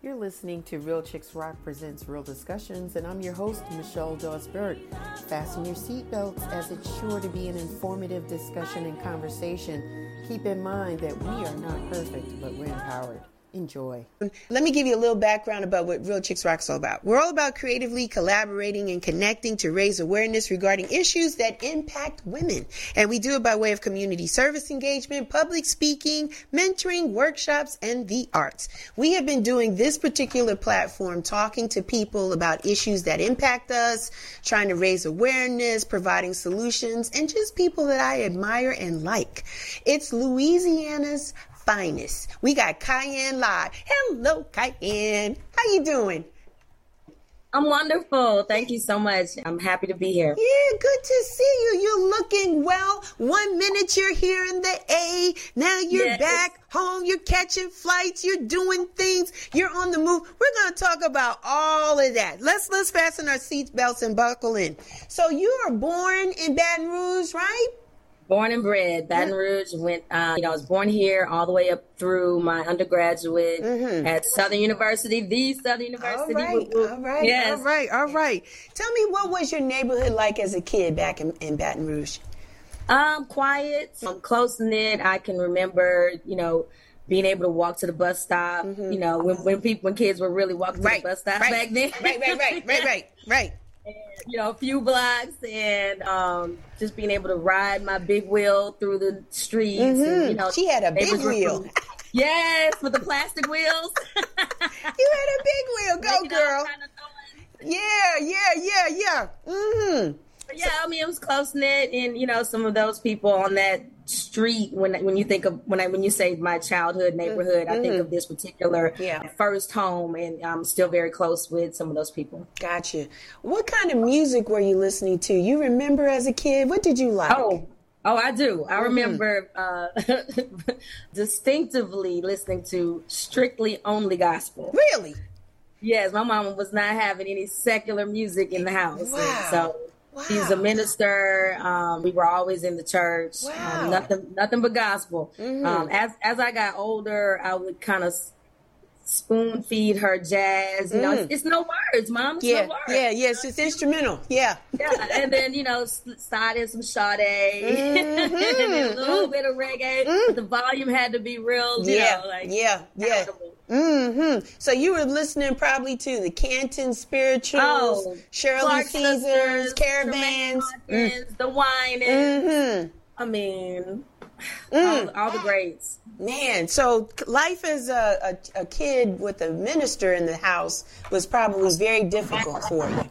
You're listening to Real Chicks Rock Presents Real Discussions, and I'm your host, Michelle Dawes-Burt. Fasten your seatbelts as it's sure to be an informative discussion and conversation. Keep in mind that we are not perfect, but we're empowered. Enjoy. Let me give you a little background about what Real Chicks Rock is all about. We're all about creatively collaborating and connecting to raise awareness regarding issues that impact women. And we do it by way of community service engagement, public speaking, mentoring, workshops, and the arts. We have been doing this particular platform talking to people about issues that impact us, trying to raise awareness, providing solutions, and just people that I admire and like. It's Louisiana's finest. We got Kayenne live. Hello, Kayenne. How you doing? I'm wonderful. Thank you so much. I'm happy to be here. Yeah, good to see you. You're looking well. One minute you're here in the A, now you're yes. back home. You're catching flights. You're doing things. You're on the move. We're going to talk about all of that. Let's let's fasten our seatbelts and buckle in. So you are born in Baton Rouge, right? Born and bred Baton Rouge. Went, uh, you know, I was born here all the way up through my undergraduate mm-hmm. at Southern University, the Southern University. All right, all right, yes. all right, all right. Tell me, what was your neighborhood like as a kid back in, in Baton Rouge? Um, quiet, um, close knit. I can remember, you know, being able to walk to the bus stop. Mm-hmm. You know, when when people when kids were really walking right, to the bus stop right, back then. right, right, right, right, right, right you know, a few blocks and um, just being able to ride my big wheel through the streets. Mm-hmm. And, you know, she had a big wheel. yes, with the plastic wheels. you had a big wheel. Go, girl. Yeah, yeah, yeah, yeah. Mm-hmm. Yeah, I mean, it was close knit, and you know, some of those people on that street when when you think of when I when you say my childhood neighborhood, mm-hmm. I think of mm-hmm. this particular yeah. first home, and I'm still very close with some of those people. Gotcha. What kind of music were you listening to? You remember as a kid? What did you like? Oh. Oh, I do. I mm-hmm. remember uh, distinctively listening to strictly only gospel. Really? Yes, my mom was not having any secular music in the house. Wow. So Wow. He's a minister. Um, we were always in the church. Um, wow. Um, nothing, nothing but gospel. Mm-hmm. Um, as as I got older, I would kind of spoon feed her jazz. You know, it's, mm. it's, no words, mom. It's yeah, no words. yeah, yeah. It's just instrumental. Yeah, yeah. And then you know, slide in some Sade, mm-hmm. a little bit of reggae. Mm. But the volume had to be real. yeah, know, like yeah, yeah. Mm-hmm. So you were listening probably to the Canton Spirituals, oh, Shirley Clark Caesars, Sisters, Caravans, mm. the Winans. Mm-hmm. I mean, mm. all, all, the grades. Man, so life as a, a, a, kid with a minister in the house was probably very difficult for you.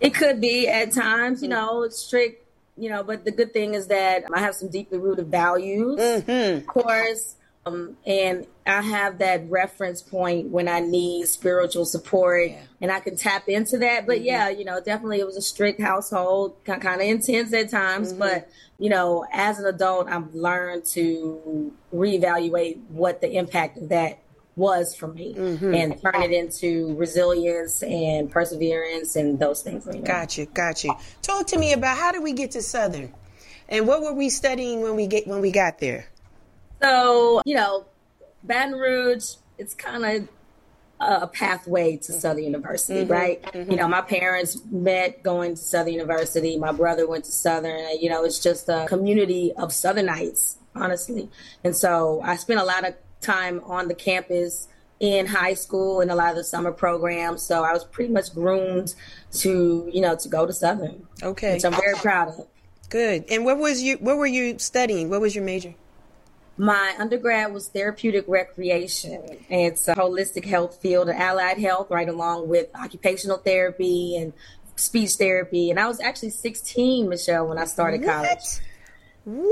It could be at times, you know, strict, you know, but the good thing is that I have some deeply rooted values. Mm-hmm. Of course, um, and I have that reference point when I need spiritual support yeah. and I can tap into that. But mm-hmm. yeah, you know, definitely it was a strict household, kind of intense at times. Mm-hmm. But, you know, as an adult, I've learned to reevaluate what the impact of that was for me mm-hmm. and turn it into resilience and perseverance and those things. You know? Gotcha, gotcha. Talk to me about how did we get to Southern and what were we studying when we get when we got there? So, you know, Baton Rouge, it's kind of a pathway to Southern University, mm-hmm, right? Mm-hmm. You know, my parents met going to Southern University. My brother went to Southern. You know, it's just a community of Southernites, honestly. And so I spent a lot of time on the campus in high school and a lot of the summer programs. So I was pretty much groomed to, you know, to go to Southern. Okay. Which I'm very proud of. Good. And what was you what were you studying? What was your major? My undergrad was therapeutic recreation. It's a holistic health field and allied health, right along with occupational therapy and speech therapy. And I was actually 16, Michelle, when I started what? college. Wow.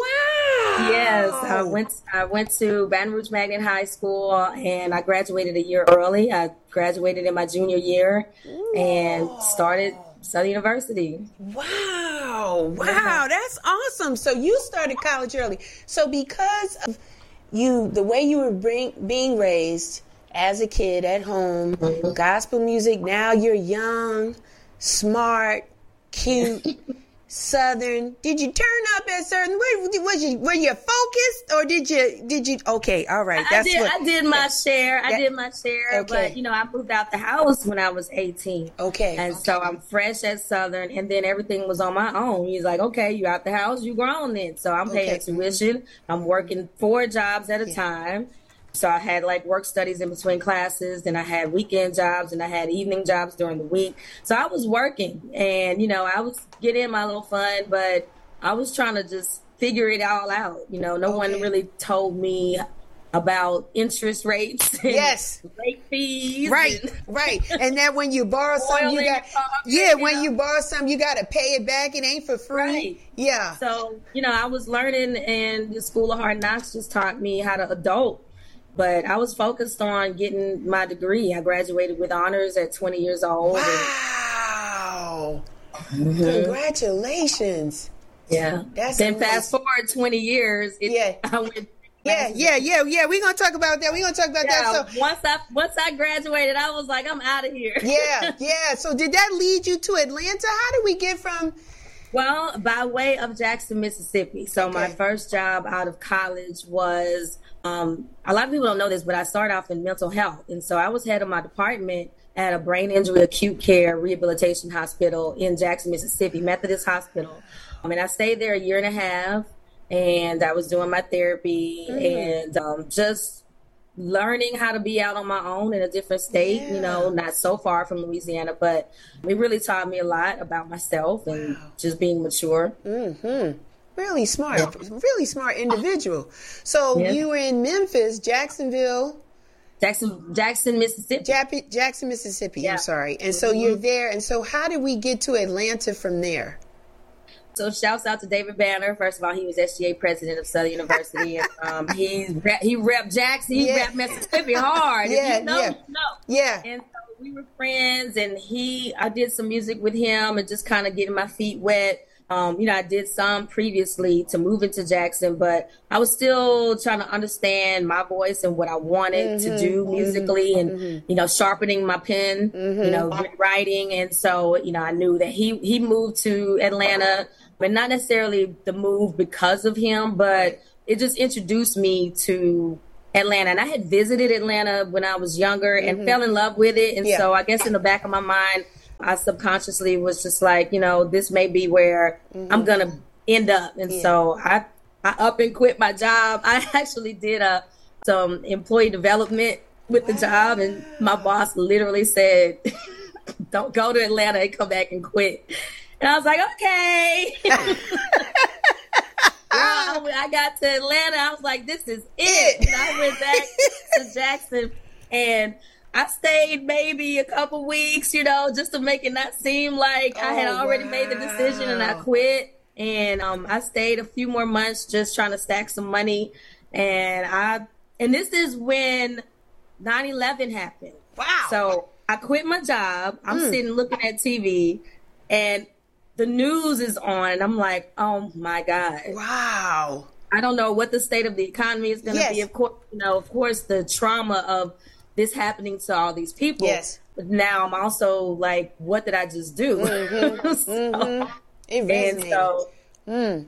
Yes, I went. I went to Baton Rouge Magnet High School, and I graduated a year early. I graduated in my junior year, and started Southern University. Wow. Wow. Mm-hmm. That's awesome. So you started college early. So because of you, the way you were bring, being raised as a kid at home, mm-hmm. gospel music, now you're young, smart, cute. Southern. Did you turn up at Southern? Was you were you focused or did you did you? Okay, all right. That's I did. What, I did my share. I did my share. Okay. But you know, I moved out the house when I was eighteen. Okay. And okay. so I'm fresh at Southern, and then everything was on my own. He's like, okay, you out the house, you grown then. So I'm paying okay. tuition. I'm working four jobs at a yeah. time. So I had like work studies in between classes, and I had weekend jobs, and I had evening jobs during the week. So I was working, and you know, I was getting my little fun, but I was trying to just figure it all out. You know, no okay. one really told me about interest rates. yes, late fees. Right, and right. And that when you borrow something, you got yeah. When know? you borrow something, you got to pay it back. It ain't for free. Right. Yeah. So you know, I was learning, and the School of Hard Knocks just taught me how to adult but I was focused on getting my degree. I graduated with honors at 20 years old. Wow. And, mm-hmm. Congratulations. Yeah. That's then amazing. fast forward 20 years. It, yeah. I went yeah, yeah, yeah, yeah. We're gonna talk about that. We're gonna talk about yeah, that. So once I once I graduated, I was like, I'm out of here. yeah, yeah. So did that lead you to Atlanta? How did we get from well, by way of Jackson, Mississippi. So okay. my first job out of college was um, a lot of people don't know this, but I started off in mental health. And so I was head of my department at a brain injury acute care rehabilitation hospital in Jackson, Mississippi, Methodist Hospital. I mean, I stayed there a year and a half and I was doing my therapy mm. and um, just learning how to be out on my own in a different state, yeah. you know, not so far from Louisiana, but it really taught me a lot about myself and wow. just being mature. Mm-hmm. Really smart, really smart individual. So yeah. you were in Memphis, Jacksonville, Jackson, Jackson, Mississippi. Jack- Jackson, Mississippi. Yeah. I'm sorry. And so mm-hmm. you're there. And so how did we get to Atlanta from there? So shouts out to David Banner. First of all, he was SGA president of Southern University, and um, he he rep Jackson, he yeah. rep Mississippi hard. yeah, you know, yeah, you know. yeah. And so we were friends, and he I did some music with him, and just kind of getting my feet wet. Um, you know, I did some previously to move into Jackson, but I was still trying to understand my voice and what I wanted mm-hmm, to do mm-hmm, musically and, mm-hmm. you know, sharpening my pen, you know, mm-hmm. writing. And so, you know, I knew that he, he moved to Atlanta, but not necessarily the move because of him, but it just introduced me to Atlanta. And I had visited Atlanta when I was younger and mm-hmm. fell in love with it. And yeah. so I guess in the back of my mind, I subconsciously was just like, you know, this may be where mm-hmm. I'm gonna end up. And yeah. so I I up and quit my job. I actually did a some employee development with the job and my boss literally said, Don't go to Atlanta and come back and quit. And I was like, okay. Girl, I got to Atlanta. I was like, this is it. And I went back to Jackson and I stayed maybe a couple weeks, you know, just to make it not seem like oh, I had oh, already wow. made the decision and I quit. And um, I stayed a few more months just trying to stack some money. And I, and this is when 9 11 happened. Wow. So I quit my job. I'm mm. sitting looking at TV and the news is on. And I'm like, oh my God. Wow. I don't know what the state of the economy is going to yes. be. Of course, you know, of course, the trauma of this happening to all these people. Yes. But now I'm also like, what did I just do? Mm-hmm. so, mm-hmm. and so, mm.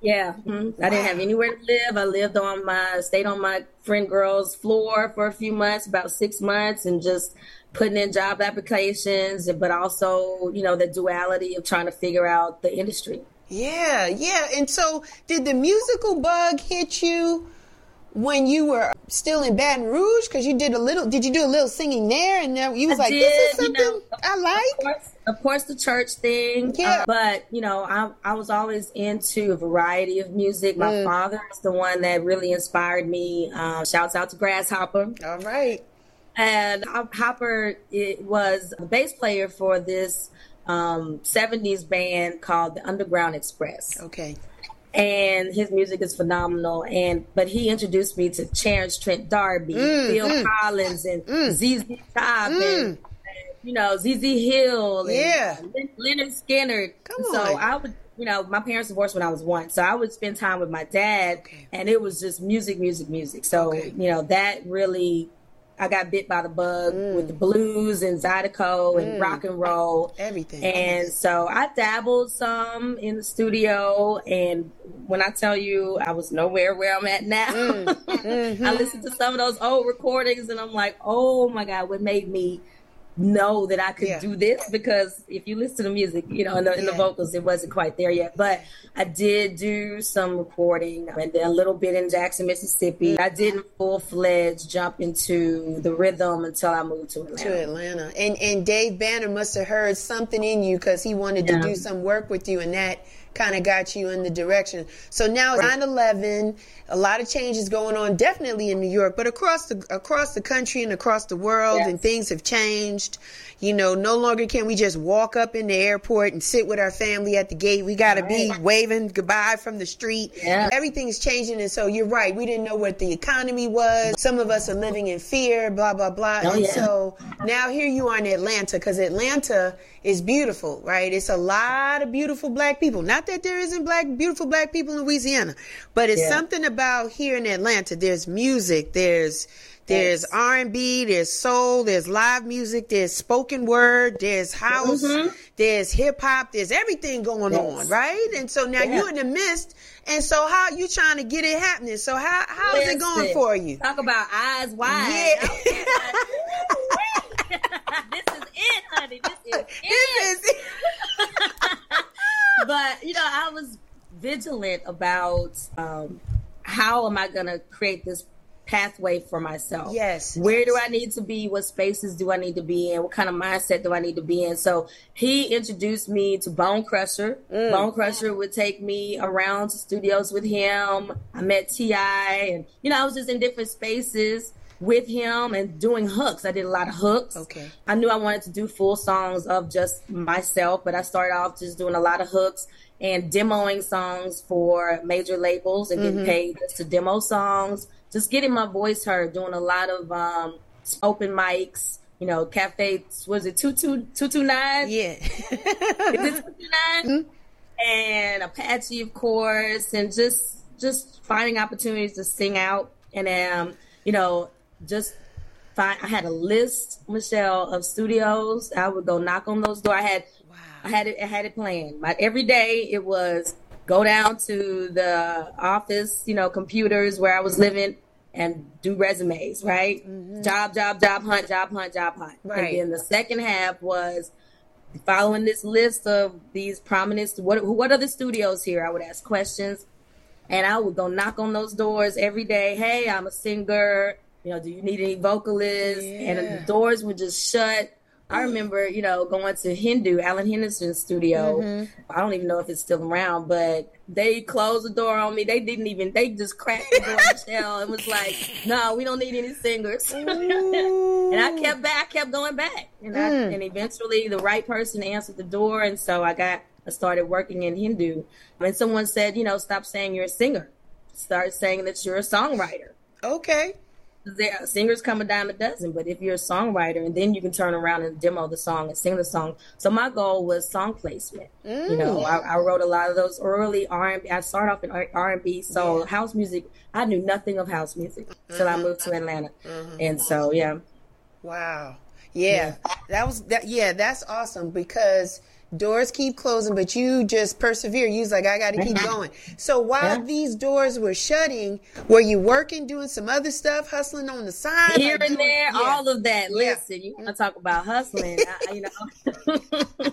yeah, mm-hmm. I didn't have anywhere to live. I lived on my, stayed on my friend girl's floor for a few months, about six months, and just putting in job applications, but also, you know, the duality of trying to figure out the industry. Yeah, yeah. And so, did the musical bug hit you when you were still in Baton Rouge? Because you did a little. Did you do a little singing there? And then you was I like, did, "This is something you know, I like." Of course, of course, the church thing. Yeah. Uh, but you know, I I was always into a variety of music. My mm. father is the one that really inspired me. Uh, shouts out to Grasshopper. All right. And Hopper it was a bass player for this um, 70s band called the Underground Express. Okay and his music is phenomenal. And but he introduced me to Terence Trent D'Arby, mm, Phil mm, Collins, and mm, ZZ Top, and, mm. and, you know ZZ Hill, yeah, Lynyrd Skynyrd. Come on. So I would. You know, my parents divorced when I was one, so I would spend time with my dad, okay. and it was just music, music, music. So, okay. you know, that really I got bit by the bug mm. with the blues and Zydeco and mm. rock and roll. Everything. And so I dabbled some in the studio. And when I tell you I was nowhere where I'm at now, mm. mm-hmm. I listened to some of those old recordings and I'm like, oh my God, what made me know that I could yeah. do this because if you listen to the music, you know, in the, in the, vocals, it wasn't quite there yet. But I did do some recording and then a little bit in Jackson, Mississippi. I didn't full fledged jump into the rhythm until I moved to Atlanta. To Atlanta. And, and Dave Banner must have heard something in you because he wanted yeah. to do some work with you and that kind of got you in the direction. So now 9/11, a lot of changes going on, definitely in New York, but across the across the country and across the world, yes. and things have changed. You know, no longer can we just walk up in the airport and sit with our family at the gate. We got to right. be waving goodbye from the street. Yeah. Everything's changing, and so you're right. We didn't know what the economy was. Some of us are living in fear. Blah blah blah. Oh, and yeah. so now here you are in Atlanta, because Atlanta is beautiful, right? It's a lot of beautiful black people. Not that there isn't black, beautiful black people in Louisiana, but it's yeah. something about here in Atlanta. There's music, there's there's yes. R&B, there's soul, there's live music, there's spoken word, there's house, mm-hmm. there's hip hop, there's everything going yes. on, right? And so now yeah. you're in the midst, and so how you trying to get it happening? So how how's Listen, it going for you? Talk about eyes wide. Yeah. this is it, honey. This is it. This is it. but you know, I was vigilant about um, how am I going to create this pathway for myself. Yes. Where do I need to be? What spaces do I need to be in? What kind of mindset do I need to be in? So he introduced me to Bone Crusher. Mm. Bone Crusher would take me around to studios with him. I met T.I. and you know, I was just in different spaces with him and doing hooks. I did a lot of hooks. Okay. I knew I wanted to do full songs of just myself, but I started off just doing a lot of hooks and demoing songs for major labels and getting mm-hmm. paid just to demo songs just getting my voice heard, doing a lot of um, open mics. You know, cafe was it two two two two nine? Yeah, is it two two nine? Mm-hmm. And Apache, of course, and just just finding opportunities to sing out, and um, you know, just find. I had a list, Michelle, of studios. I would go knock on those doors. I had. I had it, I had it planned. My every day it was go down to the office, you know, computers where I was living and do resumes, right? Mm-hmm. Job, job, job hunt, job hunt, job hunt. Right. And then the second half was following this list of these prominent what what are the studios here? I would ask questions and I would go knock on those doors every day. Hey, I'm a singer. You know, do you need any vocalists? Yeah. And the doors would just shut I remember, you know, going to Hindu, Alan Henderson's studio. Mm-hmm. I don't even know if it's still around, but they closed the door on me. They didn't even, they just cracked the door, Michelle, and was like, no, we don't need any singers. and I kept back, I kept going back. And, mm. I, and eventually the right person answered the door. And so I got, I started working in Hindu. And someone said, you know, stop saying you're a singer. Start saying that you're a songwriter. Okay there singers come a dime a dozen, but if you're a songwriter and then you can turn around and demo the song and sing the song. So my goal was song placement. Mm. You know, I, I, wrote a lot of those early R and B. I started off in R and B, so yeah. house music. I knew nothing of house music until mm-hmm. I moved to Atlanta, mm-hmm. and so yeah. Wow. Yeah, yeah, that was that. Yeah, that's awesome because doors keep closing, but you just persevere. You was like, I got to keep going. So while yeah. these doors were shutting, were you working, doing some other stuff, hustling on the side? Here and doing, there, yeah. all of that. Listen, you want to talk about hustling, I, you know?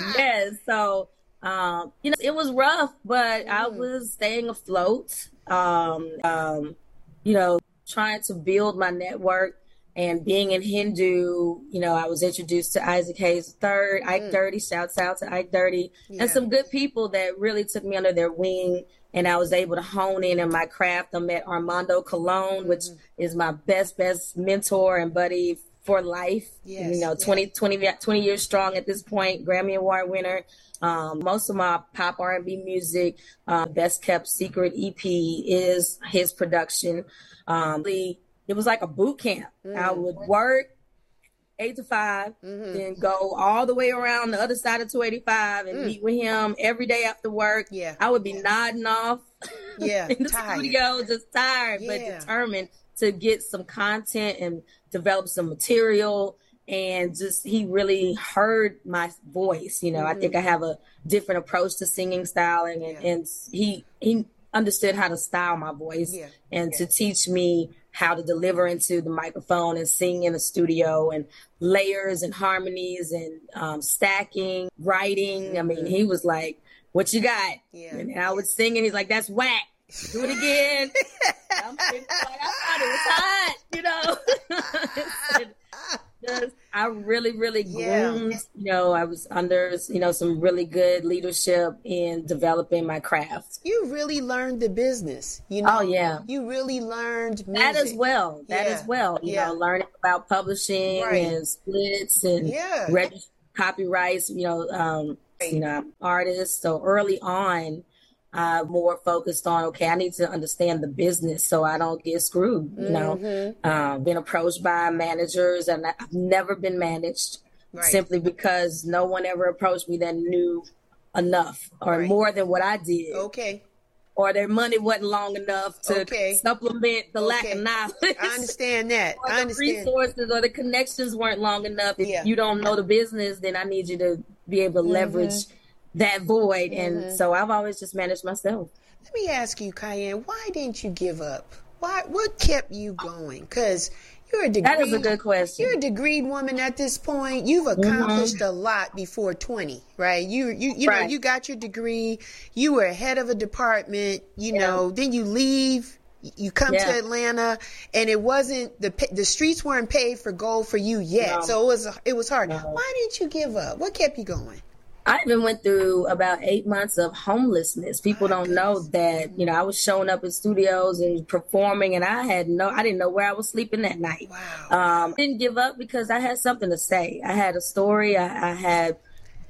yes. So, um, you know, it was rough, but mm. I was staying afloat. Um, um, you know, trying to build my network and being in Hindu, you know, I was introduced to Isaac Hayes III, Ike mm. Dirty, shouts out to Ike Dirty, yeah. and some good people that really took me under their wing. And I was able to hone in in my craft. I met Armando Colon, which mm. is my best, best mentor and buddy for life. Yes, you know, 20, 20, 20 years strong at this point, Grammy Award winner. Um, most of my pop R&B music, uh, best kept secret EP is his production. Um, it was like a boot camp. Mm. I would work eight to 5 mm-hmm. then go all the way around the other side of 285 and mm. meet with him every day after work. Yeah. I would be nodding off yeah, in the tired. studio, just tired, yeah. but determined to get some content and develop some material and just he really heard my voice you know mm-hmm. i think i have a different approach to singing styling and, yeah. and he he understood how to style my voice yeah. and yeah. to teach me how to deliver into the microphone and sing in the studio and layers and harmonies and um, stacking writing. I mean he was like what you got? Yeah. and i would sing and he's like that's whack. Do it again. I'm like, I thought it was hot, you know. I really, really groomed. Yeah. You know, I was under, you know, some really good leadership in developing my craft. You really learned the business. You know. Oh yeah. You really learned music. that as well. That yeah. as well. You yeah. know, learning about publishing right. and splits and yeah. Reg- copyrights. You know, um, you know, artists. So early on uh, more focused on okay i need to understand the business so i don't get screwed you know mm-hmm. uh, been approached by managers and i've never been managed right. simply because no one ever approached me that knew enough or right. more than what i did okay or their money wasn't long enough to okay. supplement the okay. lack of knowledge. I understand that. or I understand. The resources or the connections weren't long enough. If yeah. you don't know the business, then I need you to be able to mm-hmm. That void. Mm-hmm. And so I've always just managed myself. Let me ask you, Kayenne, why didn't you give up? Why? What kept you going? Because you're a degree. That is a good question. You're a degreed woman at this point. You've accomplished mm-hmm. a lot before 20, right? You you you right. know you got your degree. You were head of a department. You yeah. know, then you leave. You come yeah. to Atlanta, and it wasn't the the streets weren't paved for gold for you yet. No. So it was it was hard. No. Why didn't you give up? What kept you going? I even went through about eight months of homelessness. People don't know that, you know, I was showing up in studios and performing and I had no, I didn't know where I was sleeping that night. Wow. Um, didn't give up because I had something to say. I had a story. I, I had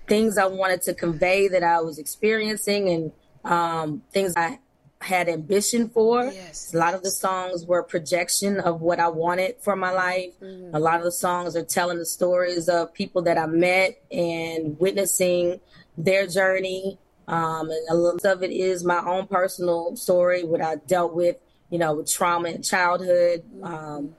things I wanted to convey that I was experiencing and um, things I had ambition for. Yes. A lot of the songs were projection of what I wanted for my life. Mm-hmm. A lot of the songs are telling the stories of people that I met and witnessing their journey. Um, and a lot of it is my own personal story, what I dealt with, you know, with trauma in childhood, mm-hmm. um,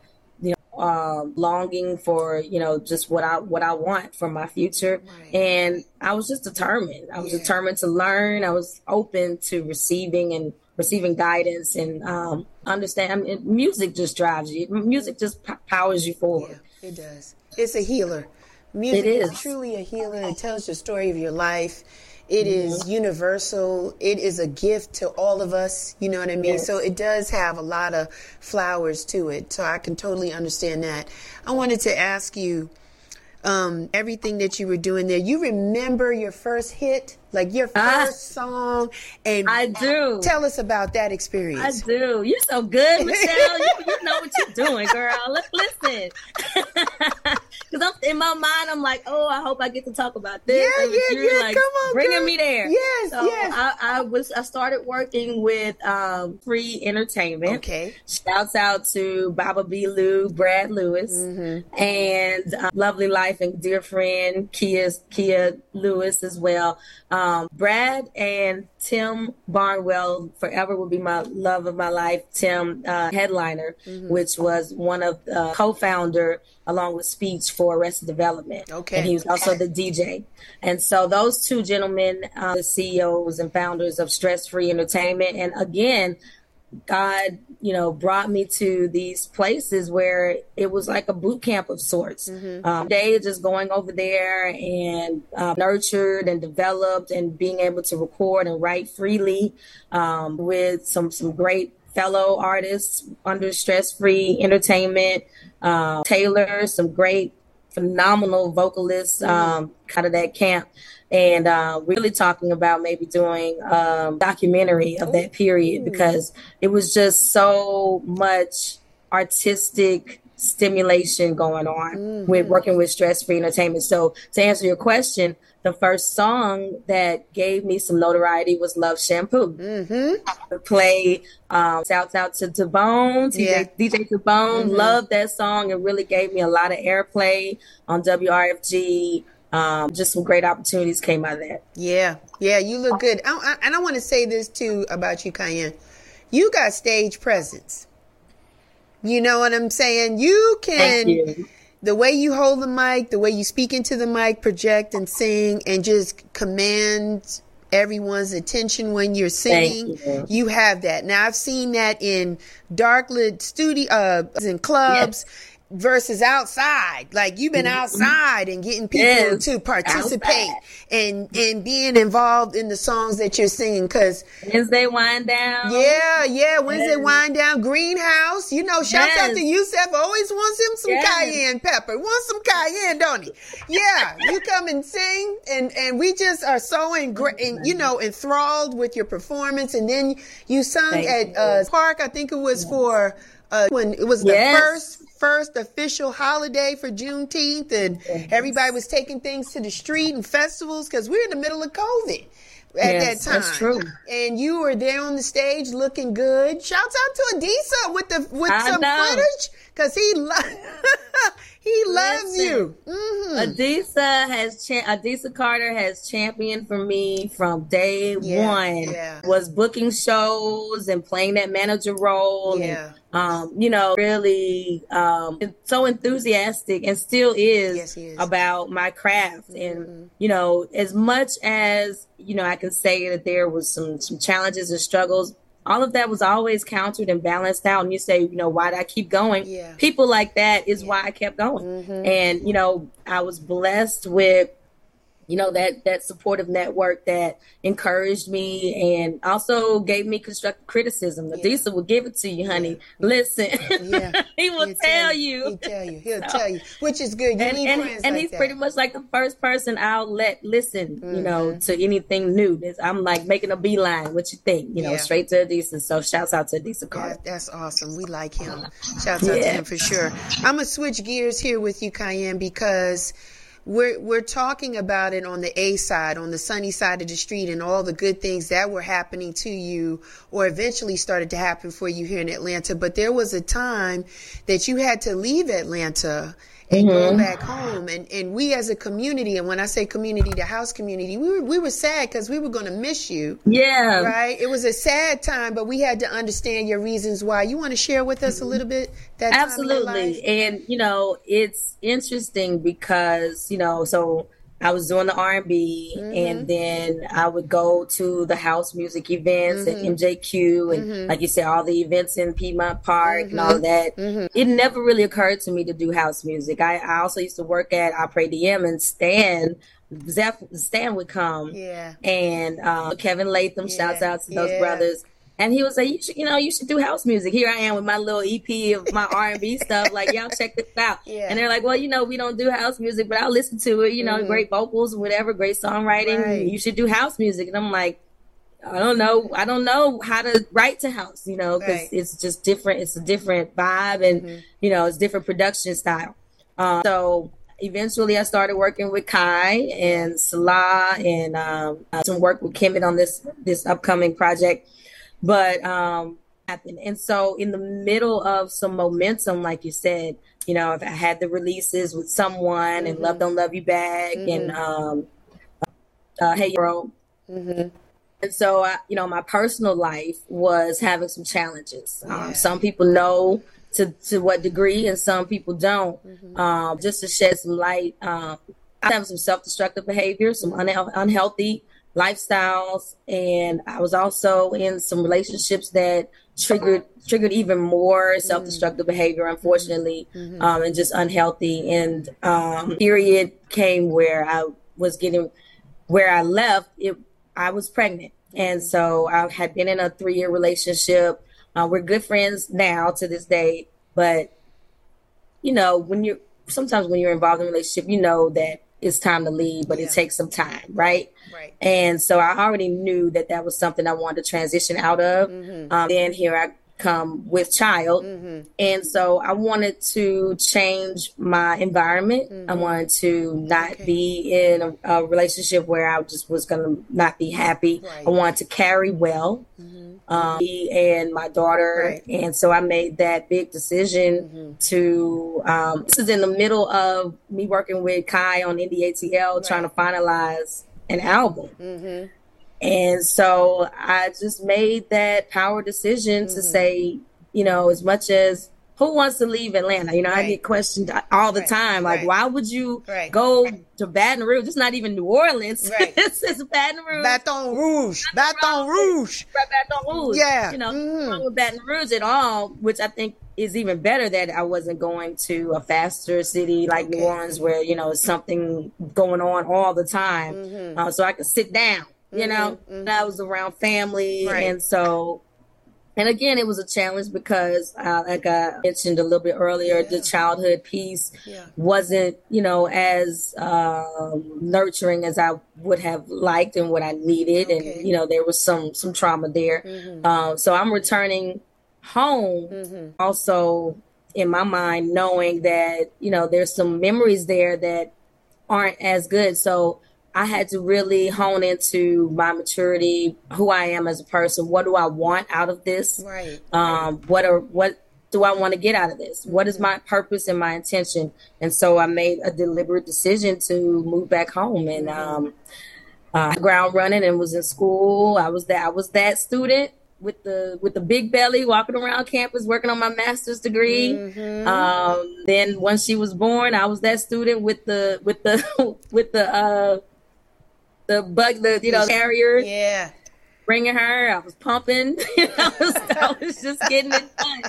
um, longing for you know just what I what I want for my future, right. and I was just determined. I was yeah. determined to learn. I was open to receiving and receiving guidance and um, understand. I mean, music just drives you. Music just p- powers you forward. Yeah, it does. It's a healer. Music is. is truly a healer. It tells the story of your life. It mm-hmm. is universal. It is a gift to all of us. You know what I mean? Yes. So it does have a lot of flowers to it. So I can totally understand that. I wanted to ask you um, everything that you were doing there. You remember your first hit? Like your ah. first uh, song. And I do. Tell us about that experience. I do. You're so good, Michelle. you, you, know what you're doing, girl. Let's listen, because in my mind, I'm like, oh, I hope I get to talk about this. Yeah, yeah, yeah. Like Come on, bringing girl. me there. Yes, so yes. I, I, was. I started working with um, Free Entertainment. Okay. Shouts out to Baba B. Lou, Brad Lewis, mm-hmm. and um, Lovely Life and dear friend Kia Kia Lewis as well. Um, Brad and Tim Barnwell forever will be my love of my life. Tim uh, headliner, mm-hmm. which was one of the uh, co-founder along with Speech for Arrested Development. Okay, and he was also the DJ. And so those two gentlemen, uh, the CEOs and founders of Stress Free Entertainment, and again God, you know, brought me to these places where it was like a boot camp of sorts. Mm-hmm. Um, day just going over there and uh, nurtured and developed and being able to record and write freely um, with some some great fellow artists under stress free entertainment. Uh, Taylor, some great phenomenal vocalists, mm-hmm. um, kind of that camp and uh, really talking about maybe doing a um, documentary of that period because it was just so much artistic stimulation going on mm-hmm. with working with stress free entertainment. So to answer your question, the first song that gave me some notoriety was Love Shampoo. Mm-hmm. Play um, shouts out to Tabone, yeah. DJ Tabone. Mm-hmm. Loved that song. It really gave me a lot of airplay on WRFG um, just some great opportunities came out of that. Yeah, yeah, you look good. I, I, and I want to say this too about you, Kayenne. You got stage presence. You know what I'm saying? You can. The way you hold the mic, the way you speak into the mic, project and sing, and just command everyone's attention when you're singing. You. you. have that. Now I've seen that in darklit studio, uh, in clubs. Yes versus outside. Like you've been mm-hmm. outside and getting people yes. to participate outside. and and being involved in the songs that you're singing. Cause Wednesday wind down. Yeah, yeah. Wednesday yes. wind down. Greenhouse. You know, shouts yes. out to Yusef. Always wants him some cayenne pepper. Wants some cayenne, don't he? Yeah. you come and sing and and we just are so engra- and, you know enthralled with your performance. And then you sung Thank at uh, Park. I think it was for. Uh, when it was the first first official holiday for Juneteenth, and yes. everybody was taking things to the street and festivals because we're in the middle of COVID at yes, that time. That's true. And you were there on the stage looking good. Shouts out to Adisa with the with I some know. footage because he lo- he loves Listen, you. Mm-hmm. Adisa has cha- Adisa Carter has championed for me from day yeah, one. Yeah. Was booking shows and playing that manager role. Yeah. And, um, you know, really um, so enthusiastic and still is, yes, is. about my craft. Mm-hmm. And you know, as much as you know, I can say that there was some some challenges and struggles all of that was always countered and balanced out. And you say, you know, why did I keep going? Yeah. People like that is yeah. why I kept going. Mm-hmm. And, you know, I was blessed with you know that that supportive network that encouraged me and also gave me constructive criticism. Yeah. Adisa will give it to you, honey. Yeah. Listen, yeah. he will He'll tell you. He'll tell you. He'll so, tell you, which is good. You and, and, and like he's that. pretty much like the first person I'll let listen. Mm-hmm. You know, mm-hmm. to anything new. I'm like making a beeline. What you think? You know, straight to Adisa. So shouts out to Adisa Carter. that's awesome. We like him. Shouts out to him for sure. I'm gonna switch gears here with you, Kayenne, because we're we're talking about it on the A side, on the sunny side of the street, and all the good things that were happening to you, or eventually started to happen for you here in Atlanta. But there was a time that you had to leave Atlanta and mm-hmm. go back home. And, and we as a community, and when I say community, the house community, we were, we were sad because we were going to miss you. Yeah. Right. It was a sad time, but we had to understand your reasons why. You want to share with us a little bit that Absolutely. And, you know, it's interesting because, you know, so I was doing the R and B, mm-hmm. and then I would go to the house music events mm-hmm. at MJQ, and mm-hmm. like you said, all the events in Piedmont Park and all mm-hmm. that. Mm-hmm. It never really occurred to me to do house music. I, I also used to work at Opry DM and Stan. Zeff, Stan would come, yeah, and uh, Kevin Latham. Yeah. Shouts out to those yeah. brothers and he was like, "You should, you know, you should do house music." Here I am with my little EP of my R and B stuff. Like, y'all check this out. Yeah. And they're like, "Well, you know, we don't do house music, but I'll listen to it. You know, mm-hmm. great vocals, whatever, great songwriting. Right. You should do house music." And I'm like, I don't know. I don't know how to write to house, you know, because right. it's just different. It's a different vibe, and mm-hmm. you know, it's different production style. Um, so eventually, I started working with Kai and Salah, and um, some work with Kemet on this this upcoming project. But um, and so in the middle of some momentum, like you said, you know, if I had the releases with someone mm-hmm. and Love Don't Love You Back mm-hmm. and um, uh, Hey Girl. Mm-hmm. And so, I, you know, my personal life was having some challenges. Um, yeah. Um, some people know to, to what degree and some people don't. Mm-hmm. Um, just to shed some light, um, I have some self-destructive behavior, some unhe- unhealthy lifestyles and I was also in some relationships that triggered triggered even more self-destructive behavior unfortunately mm-hmm. um, and just unhealthy. And um, period came where I was getting where I left it I was pregnant. And so I had been in a three-year relationship. Uh, we're good friends now to this day but you know when you're sometimes when you're involved in a relationship you know that it's time to leave, but yeah. it takes some time, right? Right. And so I already knew that that was something I wanted to transition out of. Mm-hmm. Um, then here I come with child, mm-hmm. and so I wanted to change my environment. Mm-hmm. I wanted to not okay. be in a, a, relationship where I just was going to not be happy. Right. I wanted to carry well. Mm-hmm um, me and my daughter. Right. And so I made that big decision mm-hmm. to, um, this is in the middle of me working with Kai on NDATL, right. trying to finalize an album. Mm-hmm. And so I just made that power decision mm-hmm. to say, you know, as much as who wants to leave Atlanta? You know, right. I get questioned all the right. time, like, right. why would you go to Baton Rouge? It's not even New Orleans. Right. it's, it's Baton Rouge. Baton Rouge. Baton Rouge. Baton Rouge. Yeah. You know, mm-hmm. with Baton Rouge at all, which I think is even better that I wasn't going to a faster city like okay. New Orleans where, you know, something going on all the time. Mm-hmm. Uh, so I could sit down, you mm-hmm. know, mm-hmm. I was around family. And so and again, it was a challenge because, uh, like I mentioned a little bit earlier, yeah. the childhood piece yeah. wasn't, you know, as uh, nurturing as I would have liked and what I needed, okay. and you know, there was some some trauma there. Mm-hmm. Uh, so I'm returning home, mm-hmm. also in my mind, knowing that you know there's some memories there that aren't as good. So I had to really hone into my maturity, who I am as a person. What do I want out of this? Right. Um, what are what do I want to get out of this? What is my purpose and my intention? And so I made a deliberate decision to move back home and um, uh, ground running and was in school. I was that I was that student with the with the big belly walking around campus working on my master's degree mm-hmm. um, then once she was born i was that student with the with the with the uh, the bug, the you know carrier. Yeah. Bringing her, I was pumping. I, was, I was just getting it done.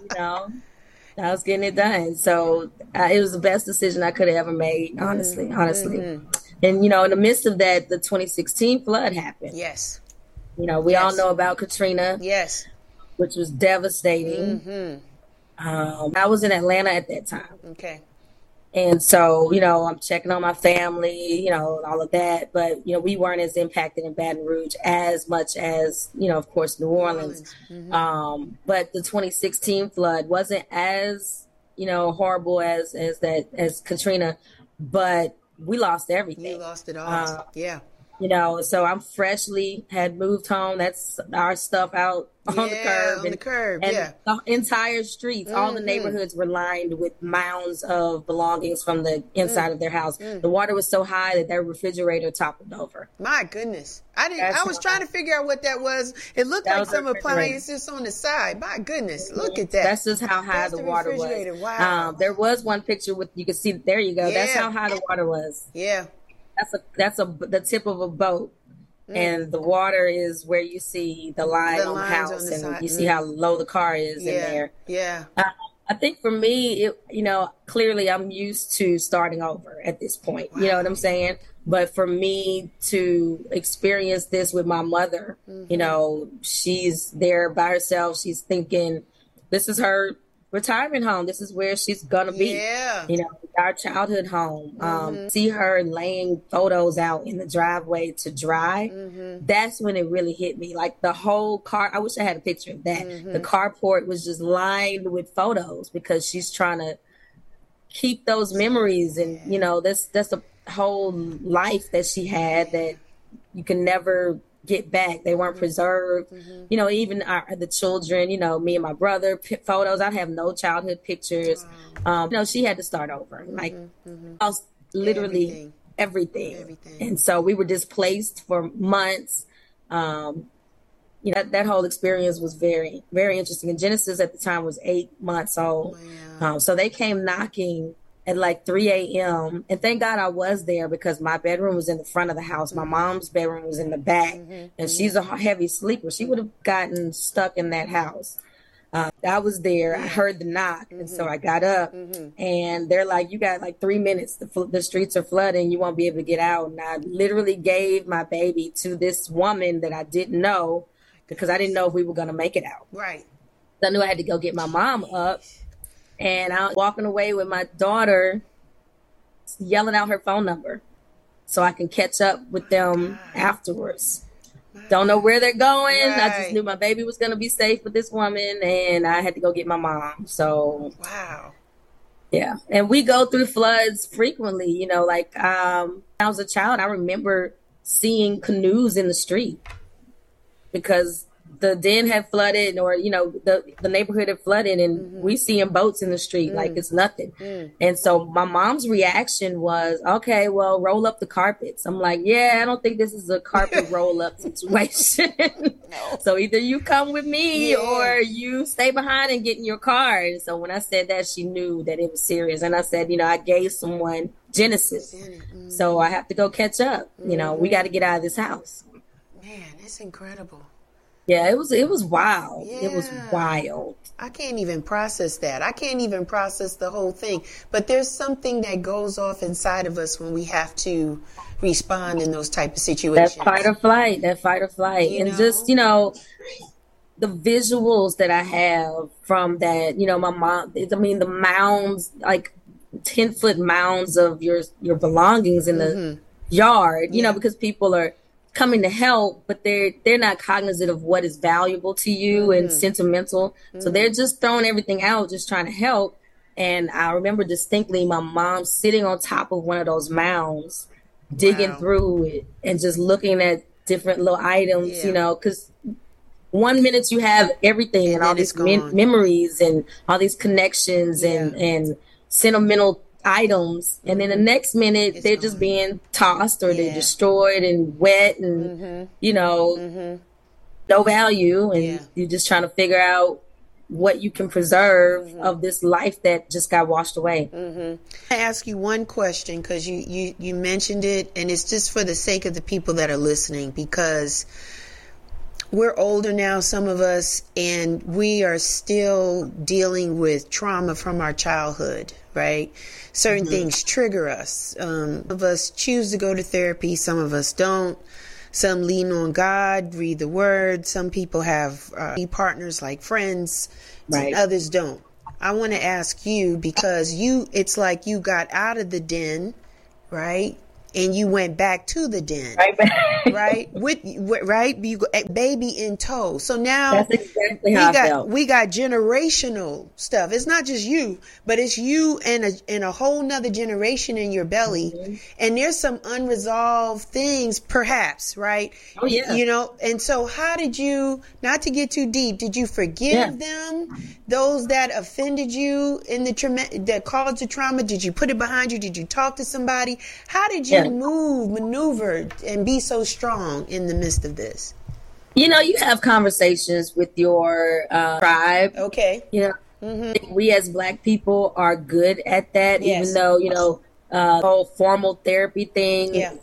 You know, I was getting it done. So uh, it was the best decision I could have ever made. Honestly, mm-hmm. honestly. Mm-hmm. And you know, in the midst of that, the 2016 flood happened. Yes. You know, we yes. all know about Katrina. Yes. Which was devastating. Mm-hmm. Um, I was in Atlanta at that time. Okay. And so, you know, I'm checking on my family, you know, all of that. But, you know, we weren't as impacted in Baton Rouge as much as, you know, of course, New Orleans. Mm-hmm. Um, but the 2016 flood wasn't as, you know, horrible as, as that, as Katrina, but we lost everything. You lost it all. Uh, yeah you know so i'm freshly had moved home. That's our stuff out on yeah, the curb on and, the curb and yeah. the entire streets mm-hmm. all the mm-hmm. neighborhoods were lined with mounds of belongings from the inside mm-hmm. of their house. mm-hmm. the water was so high that their refrigerator toppled over. My goodness. I didn't that's i was trying to figure out what that was. It looked like some appliances just on the side. My goodness look at that. That's just how high that's the, the water was. wow um, there was one picture with you can see there you go. Yeah. that's how high the water was. Yeah that's a that's a the tip of a boat, mm. and the water is where you see the line the on the house, on the and side. you see mm. how low the car is yeah. in there. Yeah. Uh, I think for me, it, you know, clearly I'm used to starting over at this point. Wow. You know what I'm saying? But for me to experience this with my mother, mm-hmm. you know, she's there by herself. She's thinking, this is her retirement home. This is where she's gonna be. Yeah. You know, our childhood home. Um, mm-hmm. see her laying photos out in the driveway to dry. Mm-hmm. That's when it really hit me. Like the whole car. I wish I had a picture of that. Mm-hmm. The carport was just lined with photos because she's trying to keep those memories, and you know, that's that's a whole life that she had that you can never get back. They weren't mm-hmm. preserved. Mm-hmm. You know, even our, the children, you know, me and my brother, p- photos. I have no childhood pictures. Wow. Um, you know, she had to start over. Mm-hmm. Like, mm-hmm. literally everything. everything. everything. And so we were displaced for months. Um, you know, that, that whole experience was very, very interesting. And Genesis at the time was eight months old. Wow. Um, so they came knocking at like 3 a.m. And thank God I was there because my bedroom was in the front of the house. My mm-hmm. mom's bedroom was in the back. Mm-hmm. And she's a heavy sleeper. She would have gotten stuck in that house. Uh, I was there. I heard the knock. Mm-hmm. And so mm-hmm. I got up mm-hmm. and they're like, you got like three minutes. The, the streets are flooding. You won't be able to get out. And I literally gave my baby to this woman that I didn't know because I didn't know if we were going to make it out. Right. I knew I had to go get my mom up and I'm walking away with my daughter yelling out her phone number so I can catch up with them afterwards. Don't know where they're going. Right. I just knew my baby was going to be safe with this woman, and I had to go get my mom. So, wow. Yeah. And we go through floods frequently. You know, like um, I was a child, I remember seeing canoes in the street because the den had flooded or you know the the neighborhood had flooded and mm-hmm. we seeing boats in the street mm-hmm. like mm. it's nothing mm-hmm. and so my mom's reaction was okay well roll up the carpets i'm like yeah i don't think this is a carpet roll up situation no. so either you come with me yeah. or you stay behind and get in your car and so when i said that she knew that it was serious and i said you know i gave someone genesis mm-hmm. so i have to go catch up you know we mm-hmm. got to get out of this house man it's incredible yeah, it was it was wild. Yeah. It was wild. I can't even process that. I can't even process the whole thing. But there's something that goes off inside of us when we have to respond in those type of situations. That fight or flight, that fight or flight. You and know? just, you know, the visuals that I have from that, you know, my mom I mean the mounds, like ten foot mounds of your your belongings in the mm-hmm. yard, you yeah. know, because people are coming to help, but they're they're not cognizant of what is valuable to you mm-hmm. and sentimental. Mm-hmm. So they're just throwing everything out, just trying to help. And I remember distinctly my mom sitting on top of one of those mounds, digging wow. through it and just looking at different little items, yeah. you know, because one minute you have everything and, and all these memories and all these connections yeah. and and sentimental items and then the next minute it's they're gone. just being tossed or yeah. they're destroyed and wet and mm-hmm. you know mm-hmm. no value and yeah. you're just trying to figure out what you can preserve mm-hmm. of this life that just got washed away. Mm-hmm. I ask you one question because you, you you mentioned it, and it's just for the sake of the people that are listening because we're older now, some of us, and we are still dealing with trauma from our childhood, right? certain mm-hmm. things trigger us. Um, some of us choose to go to therapy, some of us don't. Some lean on God, read the word. Some people have uh, partners like friends, right. others don't. I want to ask you because you, it's like you got out of the den, right? And you went back to the den, right? right? With, with, right, you eh, baby in tow. So now that's exactly how we got felt. we got generational stuff. It's not just you, but it's you and a and a whole nother generation in your belly. Mm-hmm. And there's some unresolved things, perhaps, right? Oh yeah. You know, and so how did you? Not to get too deep, did you forgive yeah. them? Those that offended you in the trauma that caused the trauma? Did you put it behind you? Did you talk to somebody? How did you? Yeah move, maneuver, and be so strong in the midst of this? You know, you have conversations with your uh, tribe. Okay. You know, mm-hmm. we as Black people are good at that, yes. even though you know, uh, whole formal therapy thing. Yeah.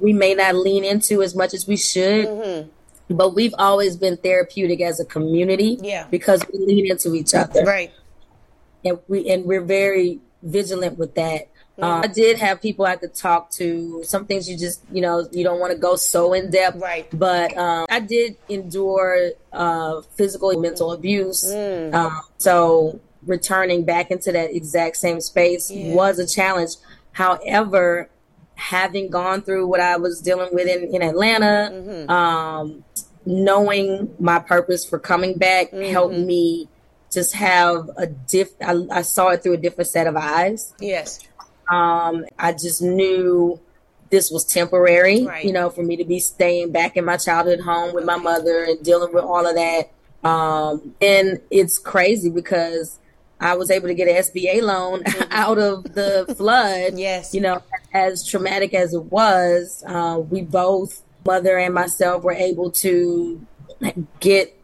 We may not lean into as much as we should. Mm-hmm but we've always been therapeutic as a community yeah because we lean into each other right and we and we're very vigilant with that uh, I did have people I could talk to. Some things you just, you know, you don't want to go so in depth. Right. But um, I did endure uh, physical and mental abuse. Mm. Um, so returning back into that exact same space yeah. was a challenge. However, having gone through what I was dealing with in, in Atlanta, mm-hmm. um, knowing my purpose for coming back mm-hmm. helped me just have a diff. I, I saw it through a different set of eyes. Yes um, I just knew this was temporary, right. you know, for me to be staying back in my childhood home with my mother and dealing with all of that. Um, and it's crazy because I was able to get an SBA loan mm-hmm. out of the flood. Yes. You know, as traumatic as it was, uh, we both, mother and myself, were able to get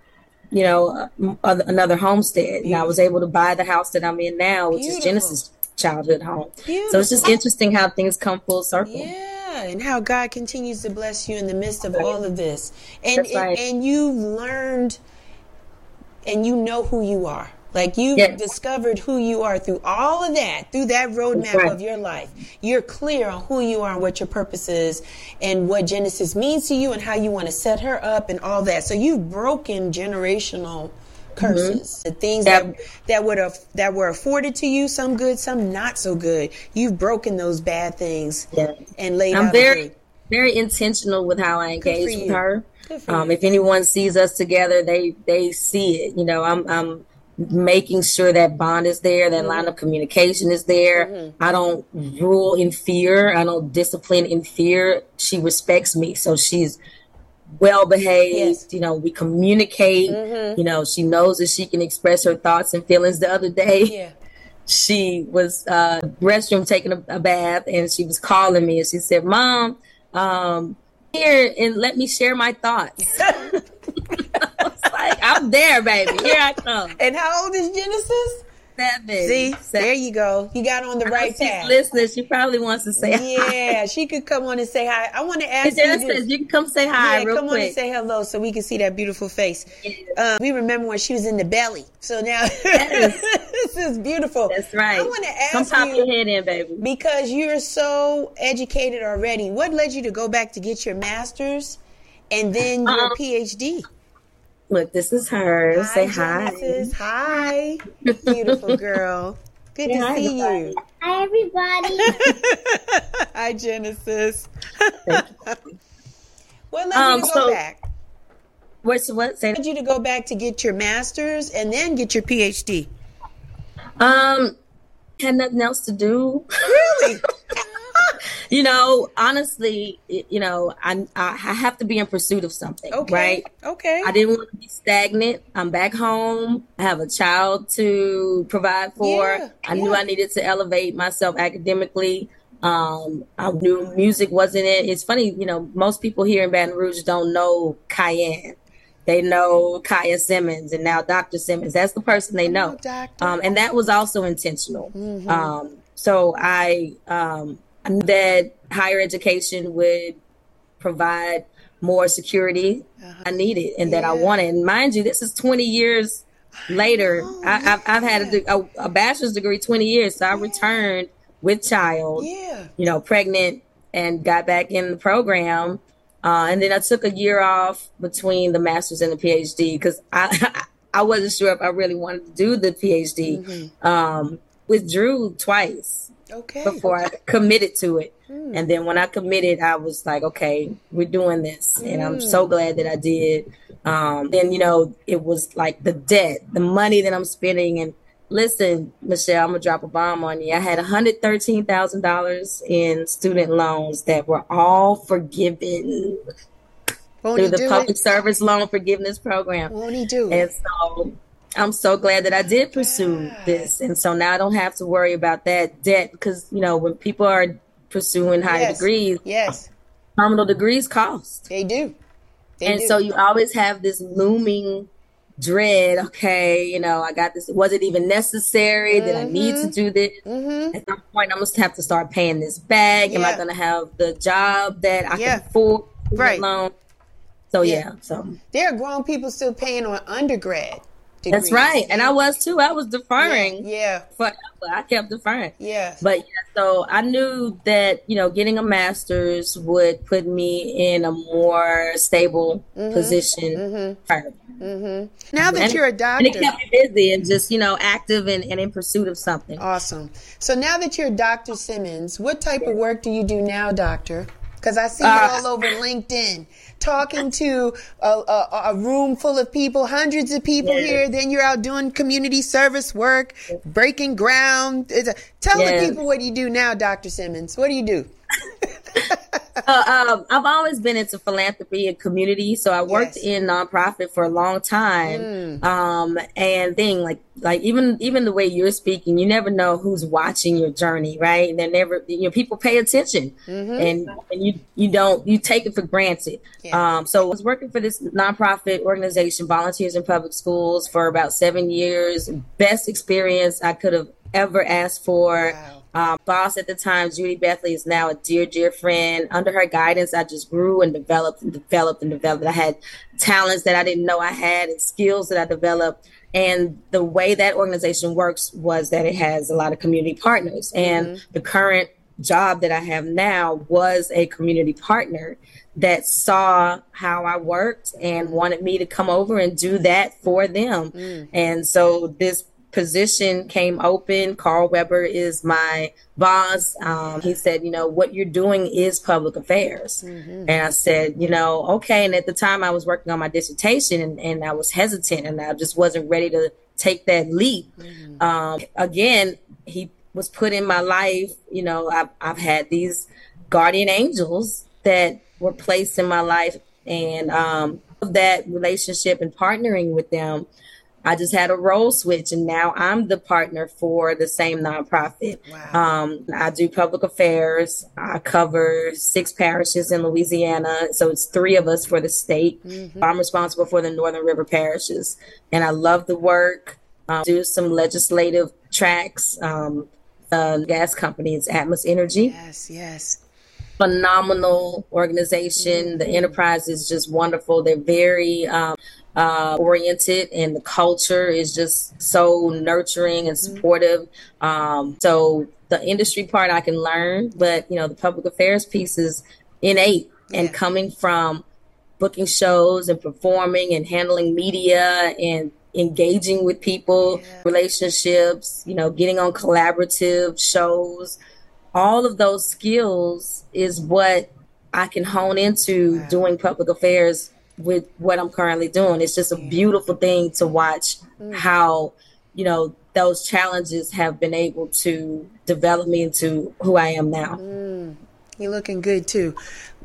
you know, another homestead. And I was able to buy the house that I'm in now, which Beautiful. is Genesis childhood home. So it's just interesting how things come full circle. Yeah, and how God continues to bless you in the midst of all of this. And right. and, and you've learned and you know who you are. Like you've yes. discovered who you are through all of that, through that roadmap right. of your life. You're clear on who you are and what your purpose is and what Genesis means to you and how you want to set her up and all that. So you've broken generational curses, mm-hmm. the things that that would have that were afforded to you, some good, some not so good. You've broken those bad things yeah. and laid. I'm very very intentional with how I engage with her. Um, if anyone sees us together, they they see it. You know, I'm I'm making sure that bond is there, that mm-hmm. line of communication is there. Mm-hmm. I don't rule in fear. I don't discipline in fear. She respects me, so she's well behaved. Yes. You know, we communicate. Mm-hmm. You know, she knows that she can express her thoughts and feelings. The other day, yeah. she was uh, restroom taking a, a, bath, and she was calling me, and she said, "Mom, um, here and let me share my thoughts." I was like, "I'm there, baby. Here I come." And how old is Genesis? Seven. See, seven. there you go. You got on the right path. Listening, she probably wants to say yeah, hi. She could come on and say hi. I want to ask you. Says you can come say hi. Yeah, come quick. on and say hello so we can see that beautiful face. Um, we remember when she was in the belly. So now yes. this is beautiful. That's right. I want to ask come pop you your head in, baby. Because you're so educated already. What led you to go back to get your master's and then your um, PhD? Look, this is her. Hi, Say Genesis. hi. Hi. Beautiful girl. Good Say to hi, see everybody. you. Hi, everybody. hi, Genesis. what led um, you to go so, back? What's what? Say led you to go back to get your master's and then get your PhD? Um, had nothing else to do. Really? you know, honestly, you know, I I have to be in pursuit of something, okay. right? Okay. I didn't want to be stagnant. I'm back home. I have a child to provide for. Yeah. I knew I needed to elevate myself academically. Um, I knew music wasn't it. It's funny, you know, most people here in Baton Rouge don't know Kayenne. They know Kaya Simmons and now Dr. Simmons. That's the person they know. Oh, um, and that was also intentional. Mm-hmm. Um, so I um, that higher education would provide more security uh-huh. I needed and yeah. that I wanted. And mind you, this is 20 years later. I, have I've had a, a, a, bachelor's degree 20 years. So I yeah. returned with child, you know, pregnant and got back in the program. Uh, and then I took a year off between the master's and the PhD because I, I wasn't sure if I really wanted to do the PhD. Mm-hmm. Um, withdrew twice okay. before I committed to it. Mm. And then when I committed, I was like, okay, we're doing this. Mm. And I'm so hmm. glad that I did. Um, then, you know, it was like the debt, the money that I'm spending. And listen, Michelle, I'm going to drop a bomb on you. I had $113,000 in student loans that were all forgiven. Won't through the public it? service loan forgiveness program. Won't he do? And so I'm so glad that I did pursue this. And so now I don't have to worry about that debt because, you know, when people are pursuing higher yes. degrees, yes, terminal degrees cost. They do. They and do. so you always have this looming dread. Okay, you know, I got this. Was it even necessary? Mm-hmm. Did I need to mm-hmm. do this? Mm-hmm. At some point, I'm going to have to start paying this back. Yeah. Am I going to have the job that I yeah. can afford? Right. Loan? So yeah. yeah. So there are grown people still paying on undergrad. Degrees. That's right. And I was too. I was deferring. Yeah. yeah. Forever. I kept deferring. Yeah. But yeah, so I knew that, you know, getting a master's would put me in a more stable mm-hmm. position. Mm-hmm. Now that and, you're a doctor. And it kept me busy and just, you know, active and, and in pursuit of something. Awesome. So now that you're Dr. Simmons, what type of work do you do now, doctor? Because I see uh, you all over LinkedIn talking to a, a, a, room full of people, hundreds of people yes. here. Then you're out doing community service work, breaking ground. A, tell yes. the people what you do now, Dr. Simmons. What do you do? uh, um, I've always been into philanthropy and community. So I worked yes. in nonprofit for a long time. Mm. Um, and thing like like even even the way you're speaking, you never know who's watching your journey, right? They're never you know people pay attention, mm-hmm. and and you you don't you take it for granted. Yeah. Um, so I was working for this nonprofit organization, Volunteers in Public Schools, for about seven years. Best experience I could have ever asked for. Wow um, boss at the time, Judy Bethley, is now a dear, dear friend. Under her guidance, I just grew and developed and developed and developed. I had talents that I didn't know I had and skills that I developed. And the way that organization works was that it has a lot of community partners. And mm-hmm. the current job that I have now was a community partner that saw how I worked and wanted me to come over and do that for them. Mm. And so this position came open. Carl Weber is my boss. Um, he said, you know, what you're doing is public affairs. Mm-hmm. And I said, you know, okay. And at the time I was working on my dissertation and, and I was hesitant and I just wasn't ready to take that leap. Mm-hmm. Um, again, he was put in my life. You know, I've, I've had these guardian angels that were placed in my life And um, that relationship and partnering with them, I just had a role switch, and now I'm the partner for the same nonprofit. Wow. Um, I do public affairs. I cover six parishes in Louisiana, so it's three of us for the state. Mm-hmm. I'm responsible for the Northern River parishes, and I love the work. Um, do some legislative tracks. Um, uh, gas companies, Atmos Energy. Yes, yes. Phenomenal organization. The enterprise is just wonderful. They're very um, uh, oriented, and the culture is just so nurturing and mm-hmm. supportive. Um, so the industry part I can learn, but you know the public affairs piece is innate yeah. and coming from booking shows and performing and handling media and engaging with people, yeah. relationships, you know, getting on collaborative shows. All of those skills is what I can hone into wow. doing public affairs with what I'm currently doing. It's just a beautiful thing to watch mm. how, you know, those challenges have been able to develop me into who I am now. Mm. You're looking good too.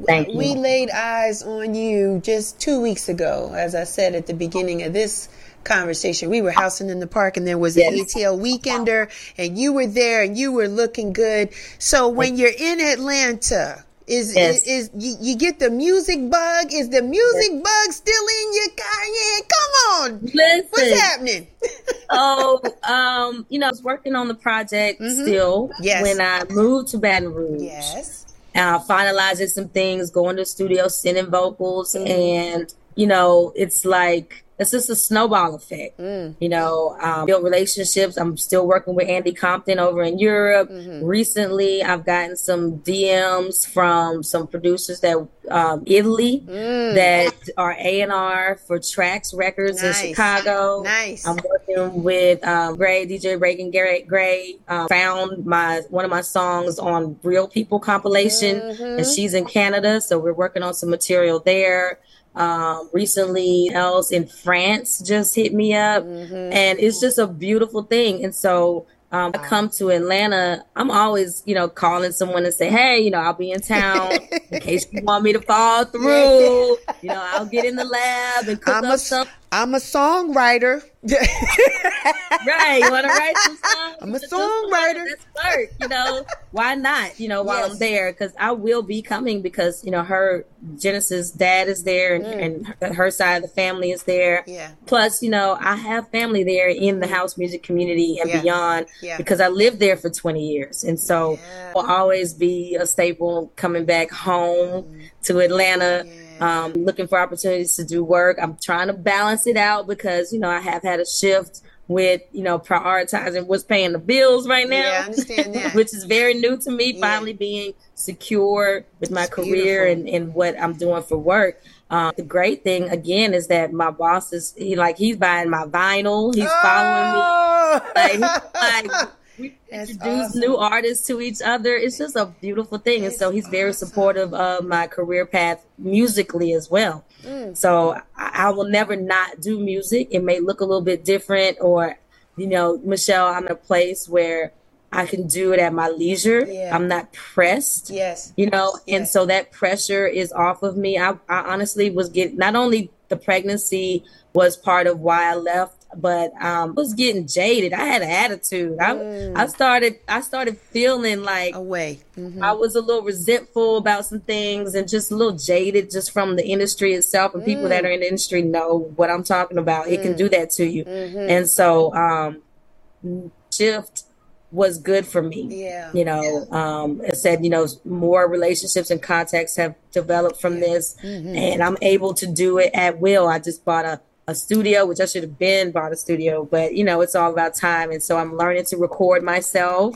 Thank you. We laid eyes on you just two weeks ago, as I said at the beginning of this conversation. We were housing in the park and there was an yes. ATL weekender and you were there and you were looking good. So when you're in Atlanta, is, yes. is, is you, you, get the music bug? Is the music yes. bug still in your Kayenne? Come on. Listen. What's happening? oh, um, you know, I was working on the project mm-hmm. still yes. when I moved to Baton Rouge. Yes. Uh, finalizing some things, going to the studio, sending vocals, mm-hmm. and you know, it's like it's just a snowball effect. Mm. You know, um, built relationships. I'm still working with Andy Compton over in Europe. Mm-hmm. Recently, I've gotten some DMs from some producers that um, Italy mm. that are A and R for Trax Records nice. in Chicago. Nice. I'm working with um, Gray DJ Reagan Garrett Gray. Um, found my one of my songs on Real People compilation, mm-hmm. and she's in Canada, so we're working on some material there. Um, recently, else in France just hit me up, mm-hmm. and it's just a beautiful thing. And so um, I come to Atlanta, I'm always, you know, calling someone and say, hey, you know, I'll be in town in case you want me to fall through. You know, I'll get in the lab and cook I'm up a, something. I'm a songwriter. right. You want to write some songs? I'm a songwriter. That's work. You know, why not? You know, while yes. I'm there, because I will be coming because you know her Genesis dad is there and, mm. and, her side of the family is there. Yeah. Plus, you know, I have family there in the house music community and yeah. beyond yeah. because I lived there for 20 years, and so yeah. will always be a staple coming back home mm. to Atlanta um, looking for opportunities to do work. I'm trying to balance it out because, you know, I have had a shift with, you know, prioritizing what's paying the bills right now. Yeah, I understand that. which is very new to me, yeah. finally being secure with my it's career and, and what I'm doing for work. Um, the great thing again is that my boss is he like he's buying my vinyl. He's oh! following me. Like, like we That's introduce awesome. new artists to each other. It's just a beautiful thing. and so he's very awesome. supportive of my career path musically as well. Mm. So I, I, will never not do music. It may look a little bit different or, you know, Michelle, I'm in a place where I can do it at my leisure. Yeah. I'm not pressed. Yes. You know, yes. and so that pressure is off of me. I, I honestly was getting not only the pregnancy was part of why I left but um was getting jaded. I had an attitude. I mm. I started I started feeling like away. Mm-hmm. I was a little resentful about some things and just a little jaded just from the industry itself. And mm. people that mm. are in the industry know what I'm talking about. Mm. It can mm. do that to you. Mm-hmm. And so um shift was good for me. Yeah. You know, um, it said, you know, more relationships and contacts have developed from this mm-hmm. and I'm able to do it at will. I just bought a a studio, which I should have been bought a studio, but you know, it's all about time. And so I'm learning to record myself.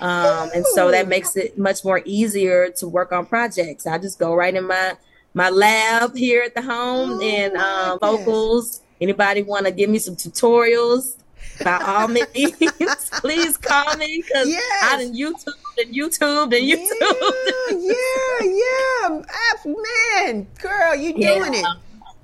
Um, and so that makes it much more easier to work on projects. I just go right in my, my lab here at the home oh, and, um, vocals. Anybody want to give me some tutorials? By all means, please call me because yes. I done YouTube and YouTube and YouTube. Yeah, yeah, yeah. Man, girl, you doing yeah. it.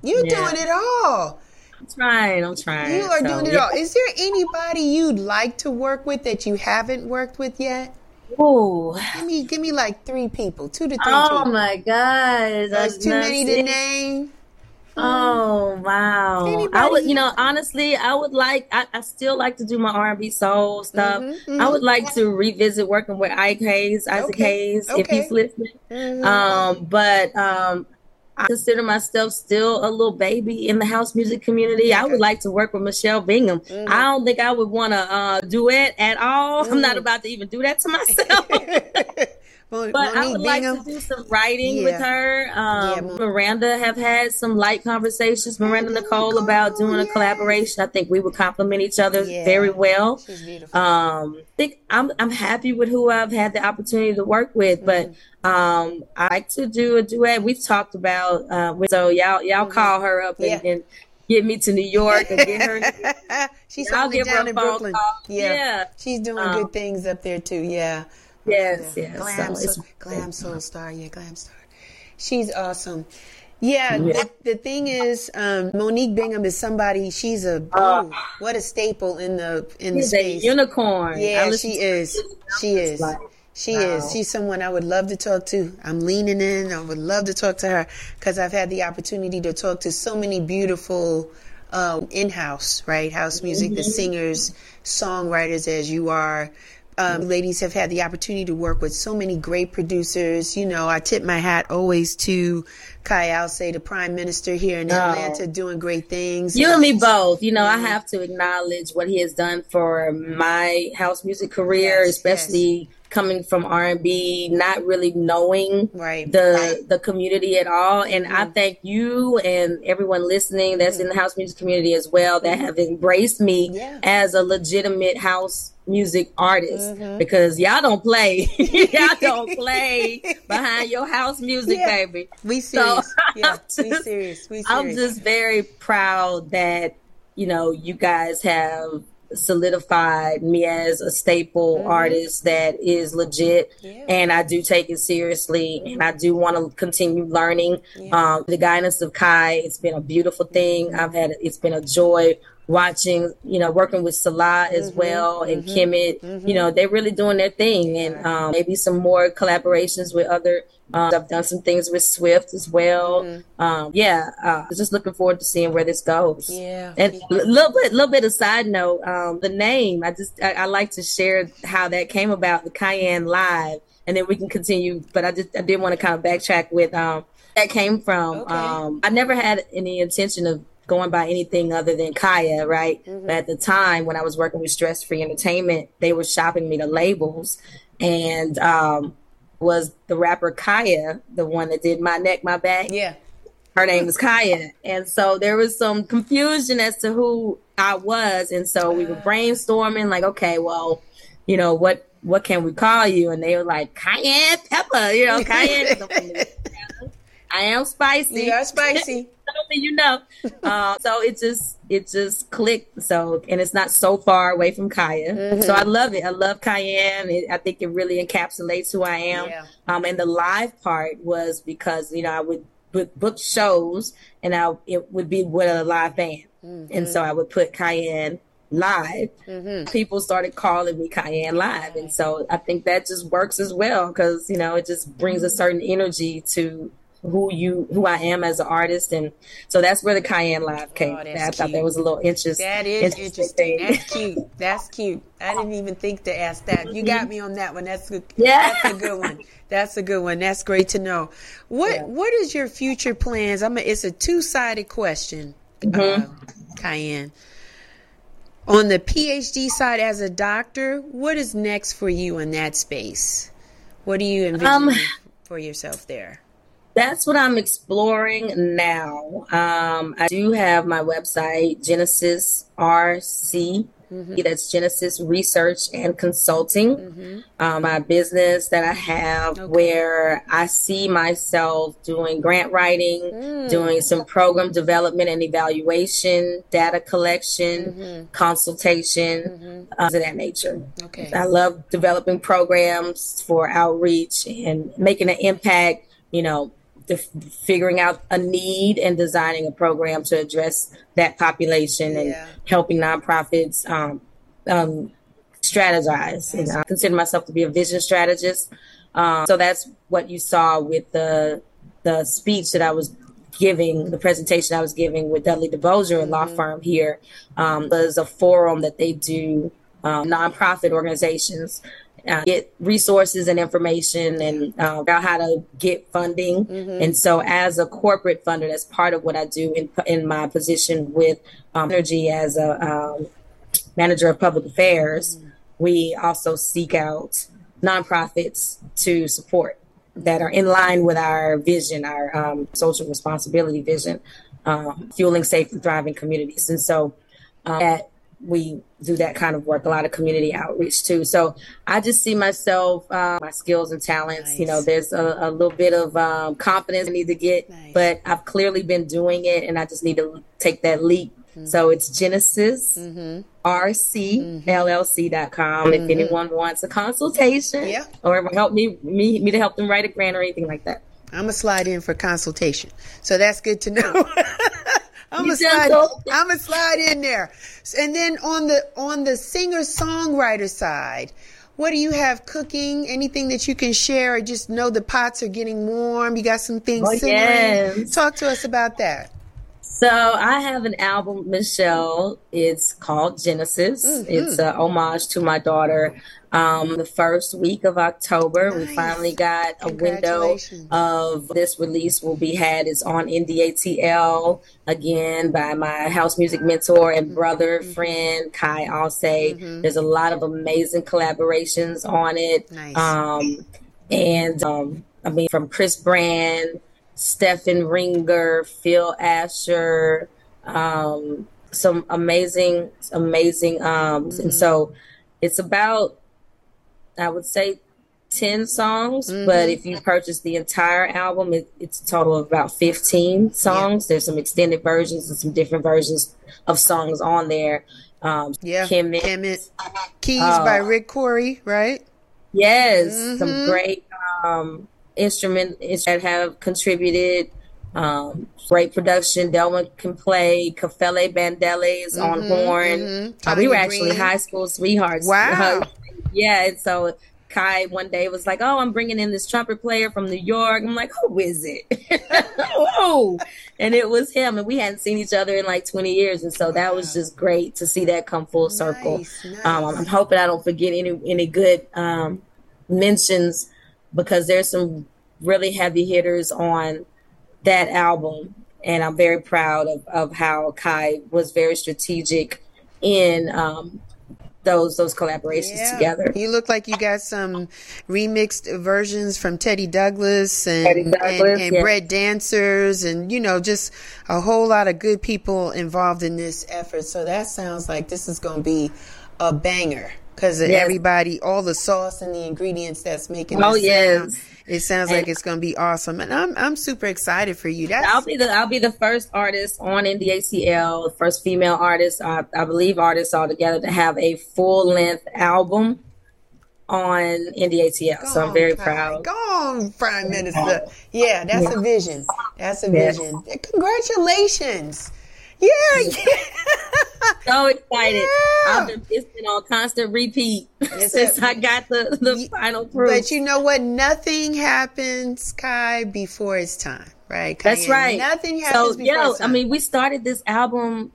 You yeah. doing it all. I'm trying. I'm trying. You are so, doing it yeah. all. Is there anybody you'd like to work with that you haven't worked with yet? Oh, give me give me like three people, two to three. Oh people. my god, that's too many to name. Oh wow! Anybody? I would, you know, honestly, I would like. I, I still like to do my R and B soul stuff. Mm-hmm, mm-hmm. I would like to revisit working with Ike Hayes, Isaac okay. Hayes, okay. if he's listening. Mm-hmm. Um, but um, I consider myself still a little baby in the house music community. I would like to work with Michelle Bingham. Mm-hmm. I don't think I would want to uh, duet at all. Mm-hmm. I'm not mm-hmm. about to even do that to myself. but Monique I would Bingham. like to do some writing yeah. with her. Um, yeah. Miranda have had some light conversations. Miranda Nicole about doing a collaboration. I think we would complement each other yeah. very well. She's beautiful. Um, I think I'm I'm happy with who I've had the opportunity to work with, mm-hmm. but um, I like to do a duet. We've talked about uh, so y'all y'all mm-hmm. call her up and, and get me to New York and get her. she's I'll give down her in Brooklyn. Yeah. yeah. she's doing um, good things up there too. Yeah, Yes, yes. Glam, so soul, glam soul star, yeah, glam star. She's awesome. Yeah, yeah. The, the, thing is, um, Monique Bingham is somebody. She's a uh, what a staple in the in the space. unicorn. Yeah, she is. She is. She wow. is. She's someone I would love to talk to. I'm leaning in. I would love to talk to her because I've had the opportunity to talk to so many beautiful uh, in-house, right, house music, mm-hmm. the singers, songwriters, as you are um, ladies have had the opportunity to work with so many great producers. You know, I tip my hat always to Kai Alcé, the Prime Minister here in Atlanta, oh. doing great things. You and me both. You know, I have to acknowledge what he has done for my house music career, yes, especially. Yes coming from R&B, not really knowing right. the right. the community at all. And mm-hmm. I thank you and everyone listening that's mm-hmm. in the house music community as well that have embraced me yeah. as a legitimate house music artist mm-hmm. because y'all don't play y'all don't play behind your house music yeah. baby we serious so, yeah just, we serious we serious i'm just very proud that you know you guys have solidified me as a staple mm-hmm. artist that is legit yeah. and I do take it seriously and I do want to continue learning. Um, the guidance of Kai, it's been a beautiful thing. I've had, it's been a joy watching, you know, working with Salah as mm-hmm, well and mm-hmm, Kemet, mm-hmm. you know, they're really doing their thing and um, maybe some more collaborations with other. Um, I've done some things with Swift as well. Mm-hmm. Um, yeah, uh, just looking forward to seeing where this goes. Yeah, and a little bit, little bit of side note, um, the name. I just I, I, like to share how that came about, the Kayenne Live, and then we can continue. But I just I did want to kind of backtrack with um that came from. Okay. Um, I never had any intention of going by anything other than Kaya, right? Mm-hmm. But at the time when I was working with Stress Free Entertainment, they were shopping me the labels and um, was the rapper Khia, the one that did My Neck, My Back. Yeah. Her name was Khia. And so there was some confusion as to who I was. And so we were ah. brainstorming, like, okay, well, you know, what what can we call you? And they were like, Cayenne Pepper, you know, Cayenne. I am spicy. You are spicy. You know. Uh, so it just it just clicked. So and it's not so far away from Kaya. Mm-hmm. So I love it. I love Kayenne. It, I think it really encapsulates who I am. Yeah. Um, and the live part was because you know I would book, book shows and I it would be with a live band, mm-hmm. and so I would put Kayenne live. Mm-hmm. People started calling me Kayenne live, and so I think that just works as well because you know it just brings a certain energy to who you who I am as an artist, and so that's where the Kayenne Live came. Oh, I thought that was a little interesting. That is interesting. That's cute. That's cute. I didn't even think to ask that. You got me on that one. That's good. Yeah, that's a good one. That's a good one. That's great to know. What yeah. What is your future plans? I'm. A, it's a two sided question, mm-hmm. uh, Kayenne. On the PhD side, as a doctor, what is next for you in that space? What do you envision um, for yourself there? That's what I'm exploring now. Um, I do have my website, Genesis RC. Mm-hmm. That's Genesis Research and Consulting, mm-hmm. um, my business that I have okay. where I see myself doing grant writing, mm. doing some program development and evaluation, data collection, mm-hmm. consultation, uh, of that nature. Okay. I love developing programs for outreach and making an impact, you know, figuring out a need and designing a program to address that population and yeah. helping nonprofits um, um, strategize. And I consider myself to be a vision strategist. Um, so that's what you saw with the the speech that I was giving, the presentation I was giving with Dudley DeBosier, a mm-hmm. law firm here, um, was a forum that they do um, nonprofit organizations uh, get resources and information and uh, about how to get funding. Mm-hmm. And so, as a corporate funder, that's part of what I do in in my position with um, Energy as a um, manager of public affairs. Mm-hmm. We also seek out nonprofits to support that are in line with our vision, our um, social responsibility vision, um, fueling safe and thriving communities. And so, um, at we do that kind of work, a lot of community outreach too. So I just see myself, uh, my skills and talents. Nice. You know, there's a, a little bit of um, confidence I need to get, nice. but I've clearly been doing it, and I just need to take that leap. Mm-hmm. So it's Genesis mm-hmm. RCLLC.com. Mm-hmm. If anyone wants a consultation yeah. or help me, me me to help them write a grant or anything like that. I'm gonna slide in for consultation. So that's good to know. I'm gonna slide. I'm gonna slide in there. And then on the on the singer songwriter side, what do you have cooking? Anything that you can share, or just know the pots are getting warm? You got some things oh, simmering. Yes. Talk to us about that. So I have an album, Michelle. It's called Genesis. Mm-hmm. It's a homage to my daughter um, the first week of October. Nice. We finally got a window of this release will be had. It's on NDATL again by my house music mentor and mm-hmm. brother mm-hmm. friend Kai Alcé. Mm-hmm. There's a lot of amazing collaborations on it. Nice. Um, and um, I mean, from Chris Brann, Stephen Ringer, Phil Asher, um, some amazing, amazing. Um, mm-hmm. And so it's about I would say 10 songs, mm-hmm. but if you purchase the entire album, it, it's a total of about 15 songs. Yeah. There's some extended versions and some different versions of songs on there. Um, yeah, Kemet. Kemet. Keys uh, by Rick Corey, right? Yes, mm-hmm. some great um, instruments that have contributed. Um, great production. Delma can play. Kafele Bandele is mm-hmm, on horn. Mm-hmm. Uh, we were actually high school sweethearts. Wow. Yeah, and so Kai one day was like, "Oh, I'm bringing in this trumpet player from New York." I'm like, "Who is it?" oh, and it was him, and we hadn't seen each other in like 20 years, and so that was just great to see that come full circle. Nice, nice. Um, I'm hoping I don't forget any any good um, mentions because there's some really heavy hitters on that album, and I'm very proud of of how Kai was very strategic in um, those those collaborations yeah. together. You look like you got some remixed versions from Teddy Douglas and Teddy Douglas, and, and yeah. Dancers and you know just a whole lot of good people involved in this effort. So that sounds like this is going to be a banger because yes. everybody, all the sauce and the ingredients that's making. Oh yes. Sound, it sounds and like it's going to be awesome, and I'm I'm super excited for you. That's, I'll be the I'll be the first artist on NDATL, first female artist, I, I believe, artists altogether to have a full length album on NDATL. Go so I'm very proud. Go on, Prime Minister. Yeah, that's yeah. a vision. That's a vision. Congratulations. Yeah, yeah. so excited. Yeah. I've been, it's been on constant repeat since I got the, the final proof. But you know what? Nothing happens, Kai, before it's time, right? Kai? That's right. Nothing happens so, before yeah, I mean, we started this album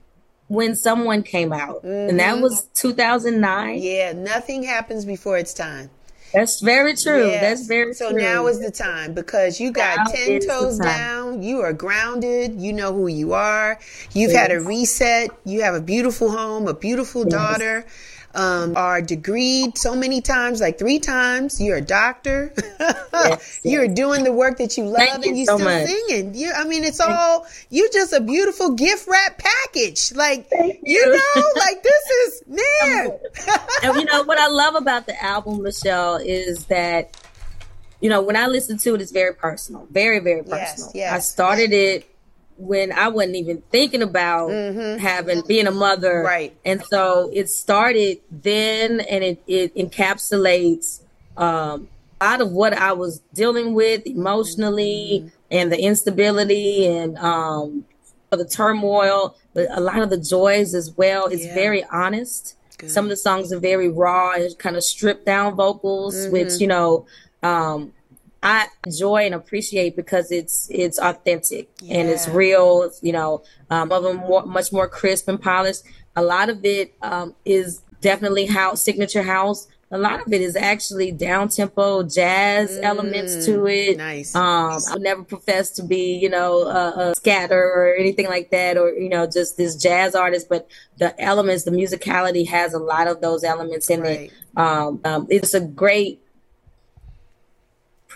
when someone came out, mm-hmm. and that mm-hmm. was 2009. Yeah, nothing happens before it's time. That's very true. That's very true. so true. now is the time because you got now 10 toes down. You are grounded. You know who you are. You've yes. had a reset. You have a beautiful home, a beautiful yes. daughter um, are degreed so many times, like three times. You're a doctor. yes, you're doing the work that you love, Thank and you, so still much. singing. You, I mean, it's all you're just a beautiful gift wrap package. Like you. you. know, like this is man. and you know what I love about the album, Michelle, is that you know when I listen to it, it's very personal, very very personal. Yes, yes, I started yes. it when I wasn't even thinking about mm-hmm. having being a mother. Right. And so it started then and it, it encapsulates um, a lot of what I was dealing with emotionally mm-hmm. and the instability and um, the turmoil, but a lot of the joys as well. It's yeah. very honest. Good. Some of the songs are very raw and kind of stripped down vocals, mm-hmm. which you know um, I enjoy and appreciate because it's it's authentic yeah. and it's real. You know, um, of them more, much more crisp and polished. A lot of it um, is definitely house signature house. A lot of it is actually down tempo jazz mm, elements to it. Nice. Um, I never profess to be, you know, a, a, scatter or anything like that, or you know, just this jazz artist. But the elements, the musicality has a lot of those elements in right. it. Um, um, it's a great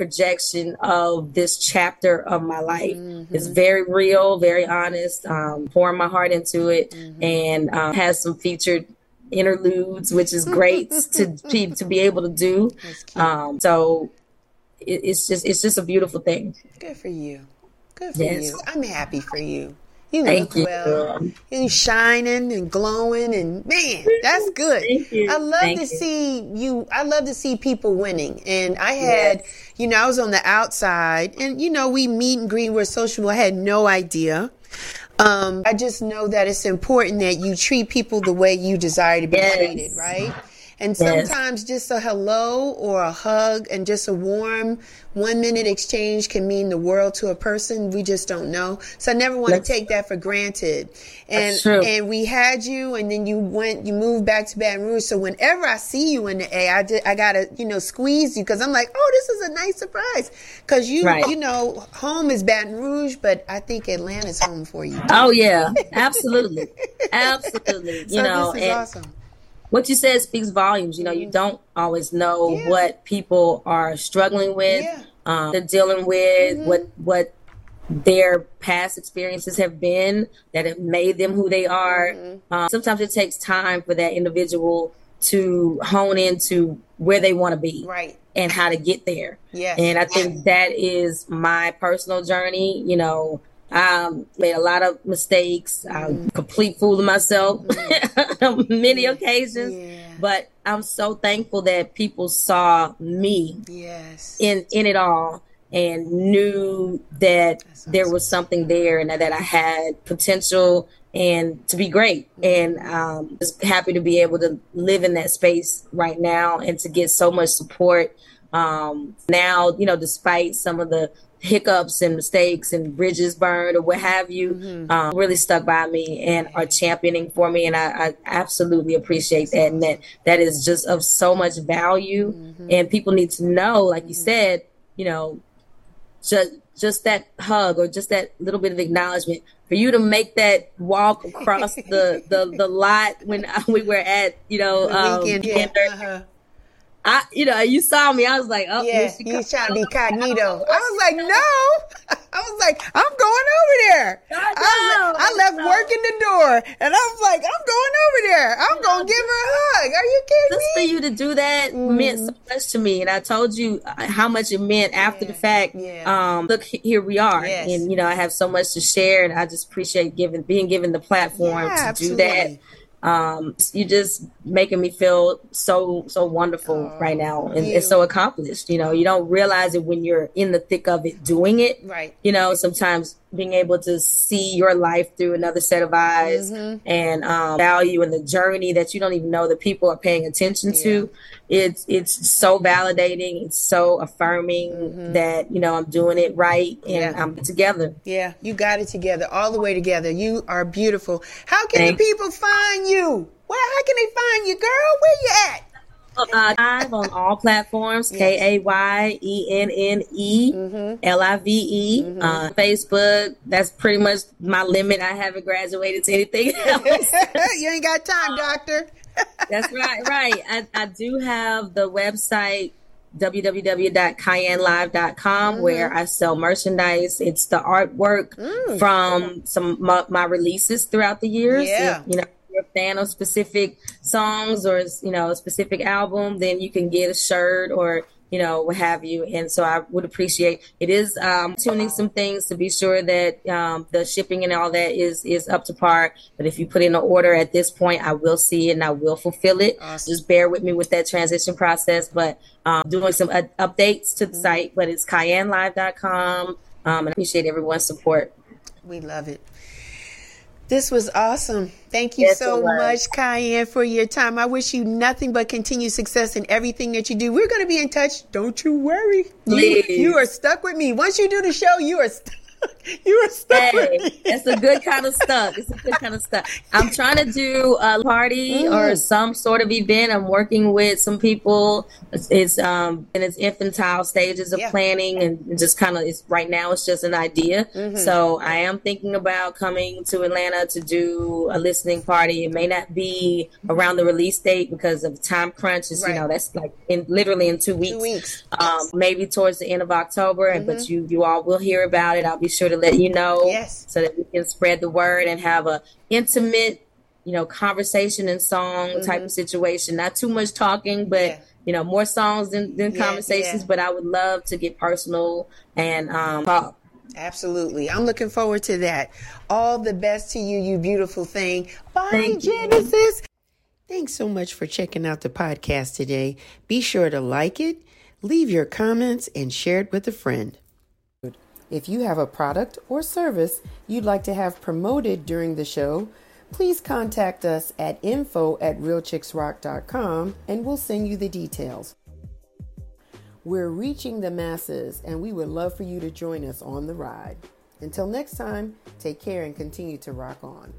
projection of this chapter of my life. Mm-hmm. It's very real, very honest, um, pouring my heart into it, mm-hmm. and um, has some featured interludes, which is great to be, to be able to do. Um, so it, it's just it's just a beautiful thing. Good for you. Good for yes. you. I'm happy for you. You Thank look well. You. are shining and glowing, and man, that's good. I love Thank to you. see you. I love to see people winning. And I had, yes. you know, I was on the outside, and you know, we meet and greet. We're sociable. I had no idea. Um, I just know that it's important that you treat people the way you desire to be yes. treated, right? And sometimes yes. just a hello or a hug and just a warm one minute exchange can mean the world to a person. We just don't know. So I never want to take that for granted. And and we had you and then you went you moved back to Baton Rouge. So whenever I see you in the A, I did, I gotta, you know, squeeze you because I'm like, oh, this is a nice surprise. Cause you right. you know, home is Baton Rouge, but I think Atlanta's home for you. Oh yeah. Absolutely. Absolutely. You so know, and awesome what you said speaks volumes. You know, you don't always know yeah. what people are struggling with, yeah. um, they're dealing with, mm-hmm. what what their past experiences have been that have made them who they are. Mm-hmm. Um, sometimes it takes time for that individual to hone into where they want to be, right, and how to get there. Yeah, and I think that is my personal journey. You know, um, made a lot of mistakes. I'm complete fool of myself on many occasions. Yeah. But I'm so thankful that people saw me yes. in in it all and knew that there was something there and that I had potential and to be great. And um, just happy to be able to live in that space right now and to get so much support. Um, now, you know, despite some of the hiccups and mistakes and bridges burned or what have you mm-hmm. um, really stuck by me and are championing for me and I, I, absolutely appreciate that and that that is just of so much value mm-hmm. and people need to know like you mm-hmm. said you know just just that hug or just that little bit of acknowledgement for you to make that walk across the the, the lot when we were at you know um, weekend, yeah. uh-huh. I, you know, you saw me. I was like, oh, yeah, he's trying to be cognito. I was like, no. I was like, I'm going over there. I, I, I left work in the door, and I was like, I'm going over there. I'm going to give her a hug. Are you kidding Just me? for you to do that mm. meant so much to me, and I told you uh, how much it meant after yeah. the fact. Yeah. Um, look, here we are, yes. and you know, I have so much to share, and I just appreciate giving being given the platform yeah, to absolutely. do that um, you just making me feel so so wonderful oh, right now. and it's so accomplished you know. You don't realize it when you're in the thick of it doing it. Right. You know sometimes being able to see your life through another set of eyes mm-hmm. and um, value and the journey that you don't even know that people are paying attention yeah. to it's it's so validating it's so affirming mm-hmm. that you know i'm doing it right and yeah. i'm together yeah you got it together all the way together you are beautiful how can Thanks. the people find you well how can they find you girl where you at uh, live on all platforms K A Y E N N E mm-hmm. L I V E. Mm-hmm. Uh, Facebook. That's pretty much my limit. I haven't graduated to anything else. you ain't got time, doctor. That's right, right. I, I do have the website www.kayennelive.com mm-hmm. where I sell merchandise. It's the artwork mm. from some my, my, releases throughout the years. Yeah. You know, you're a fan of specific songs or you know a specific album, then you can get a shirt or you know what have you. And so I would appreciate it is um, tuning some things to be sure that um, the shipping and all that is is up to par. But if you put in an order at this point, I will see it and I will fulfill it. Awesome. Just bear with me with that transition process. But um, doing some uh, updates to the mm-hmm. site, but it's kayennelive.com. Um, and I appreciate everyone's support. We love it. This was awesome. Thank you yes, so much, Kayenne, for your time. I wish you nothing but continued success in everything that you do. We're going to be in touch. Don't you worry. You, you, are stuck with me. Once you do the show, you are stuck. you were stuck. Hey, it's a good kind of stuff. It's a good kind of stuff. I'm trying to do a party mm. or some sort of event. I'm working with some people. It's, it's um in its infantile stages of yeah. planning and just kind of it's right now it's just an idea. Mm-hmm. So I am thinking about coming to Atlanta to do a listening party. It may not be around the release date because of time crunch. Is right. you know that's like in literally in two weeks. Two weeks. Um, maybe towards the end of October. Mm-hmm. But you you all will hear about it. I'll be sure to let you know yes. so that we can spread the word and have a intimate, you know, conversation and song mm-hmm. type of situation. Not too much talking, but yeah. you know, more songs than, than yeah, conversations. Yeah. But I would love to get personal and um, talk. Absolutely. I'm looking forward to that. All the best to you, you beautiful thing. Bye, Thank Genesis. You. Thanks so much for checking out the podcast today. Be sure to like it, leave your comments, and share it with a friend. If you have a product or service you'd like to have promoted during the show, please contact us at info at realchicksrock.com and we'll send you the details. We're reaching the masses and we would love for you to join us on the ride. Until next time, take care and continue to rock on.